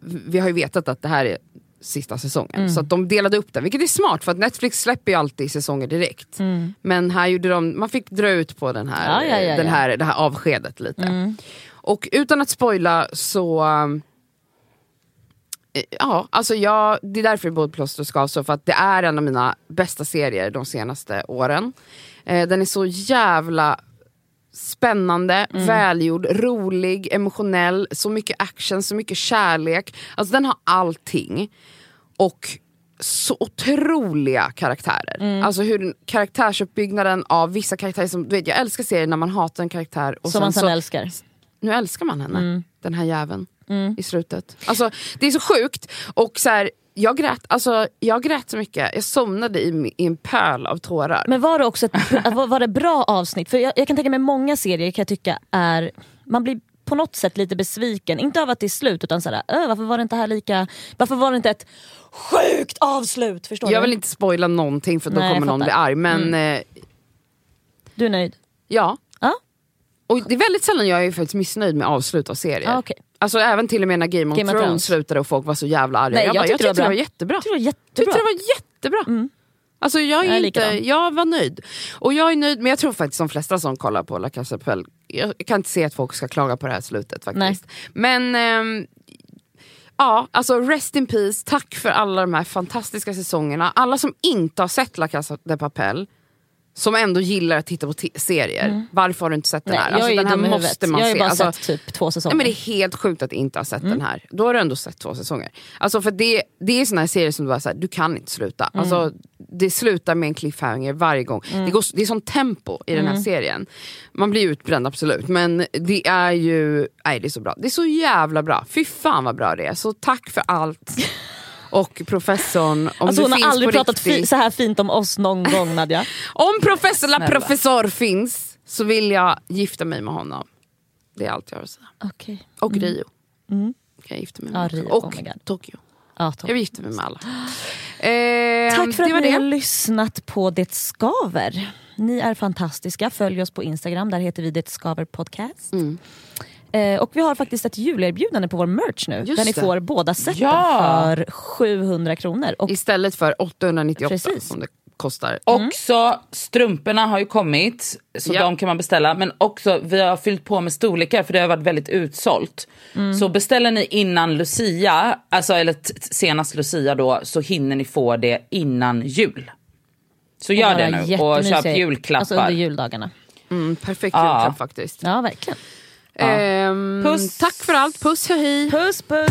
S2: vi har ju vetat att det här är sista säsongen.
S1: Mm.
S2: Så att de delade upp den, vilket är smart för att Netflix släpper ju alltid säsonger direkt. Men här gjorde de, man fick dra ut på den här,
S1: Mm. Ja, ja, ja,
S2: den här, det här avskedet lite. Och utan att spoila så... um, eh, Ja, alltså jag, det är därför både Plåster och skavsår, för att det är en av mina bästa serier de senaste åren. Eh, den är så jävla spännande,
S1: Mm.
S2: välgjord, rolig, emotionell, så mycket action, så mycket kärlek. Alltså den har allting. Och så otroliga karaktärer.
S1: Mm.
S2: Alltså hur den- karaktärsuppbyggnaden av vissa karaktärer, som, du vet, jag älskar serier när man hatar en karaktär och
S1: Som man sen
S2: så,
S1: älskar.
S2: nu älskar man henne,
S1: Mm.
S2: den här jäveln i slutet. Alltså, det är så sjukt. Och så här, jag, grät, alltså, jag grät så mycket, jag somnade i, i en pöl av tårar.
S1: Men var det också ett, var var det bra avsnitt? För jag, jag kan tänka mig många serier kan jag tycka är, man blir på något sätt lite besviken. Inte av att det är slut utan såhär, "Öh, varför var det inte här lika, varför var det inte ett sjukt avslut? Förstår
S2: jag
S1: du?
S2: vill inte spoila någonting för då
S1: Nej,
S2: kommer någon bli arg. Men eh,
S1: Du är nöjd?
S2: ja.
S1: Ja.
S2: Och det är väldigt sällan jag är faktiskt missnöjd med avslut av serier.
S1: Ah, okej.
S2: Alltså även till och med när Game of
S1: Game
S2: Thrones,
S1: Thrones.
S2: slutade och folk var så jävla arga.
S1: Nej,
S2: jag,
S1: jag
S2: bara, jag
S1: tyckte det
S2: tyckte
S1: var
S2: det var
S1: bra.
S2: jättebra.
S1: Jag tyckte det var
S2: tyckte
S1: jättebra.
S2: det var jättebra. Alltså jag, är
S1: Jag är
S2: inte,
S1: likadan.
S2: jag var nöjd. Och jag är nöjd, men jag tror faktiskt de flesta som kollar på La Casa Papel, jag kan inte se att folk ska klaga på det här slutet faktiskt. Men ehm, ja, alltså rest in peace, tack för alla de här fantastiska säsongerna. Alla som inte har sett La Casa de Papel, som ändå gillar att titta på serier. Varför har du inte sett den
S1: Nej,
S2: här?
S1: jag
S2: Alltså, den här
S1: huvudet.
S2: måste man
S1: Jag har ju
S2: se.
S1: bara
S2: Alltså,
S1: sett typ två säsonger.
S2: Nej, men det är helt sjukt att inte ha sett den här. Då har du ändå sett två säsonger. Alltså för det, det är såna här serier som du bara så här, du kan inte sluta. Alltså, det slutar med en cliffhanger varje gång. Det, går, det är sånt tempo i den här serien. Man blir utbränd absolut, men det är ju nej, det är så bra. Det är så jävla bra. Fy fan vad bra det är. Så tack för allt. Och professorn, om
S1: Alltså hon har aldrig pratat fi- så här fint om oss någon gång Nadja.
S2: Om professor la professor finns så vill jag gifta mig med honom. Det är allt jag har att säga.
S1: Okej.
S2: Och Rio. Kan jag gifta mig med
S1: Ja. Rio.
S2: Och
S1: Oh my God.
S2: Tokyo.
S1: Ja.
S2: Jag vill gifta mig med alla. Eh,
S1: Tack för att ni har lyssnat på Det Skaver. Ni är fantastiska. Följ oss på Instagram, där heter vi Det Skaver Podcast.
S2: Mm.
S1: Eh, och vi har faktiskt ett julerbjudande på vår merch nu.
S2: Just
S1: där ni
S2: det.
S1: får båda seten
S3: Ja!
S1: för 700 kronor. Och
S2: Istället för 898
S1: Precis.
S2: som det kostar.
S3: Också strumporna har ju kommit, så
S2: Ja.
S3: de kan man beställa. Men också vi har fyllt på med storlekar för det har varit väldigt utsålt. Så beställer ni innan Lucia, alltså eller senast Lucia då, så hinner ni få det innan jul. Så gör det nu och köp julklappar.
S1: Alltså under juldagarna.
S2: Mm, perfekt
S3: Ja.
S2: julklapp faktiskt.
S1: Ja, verkligen.
S2: Ehm,
S3: Puss.
S2: Tack för allt, puss och hej.
S1: Puss puss!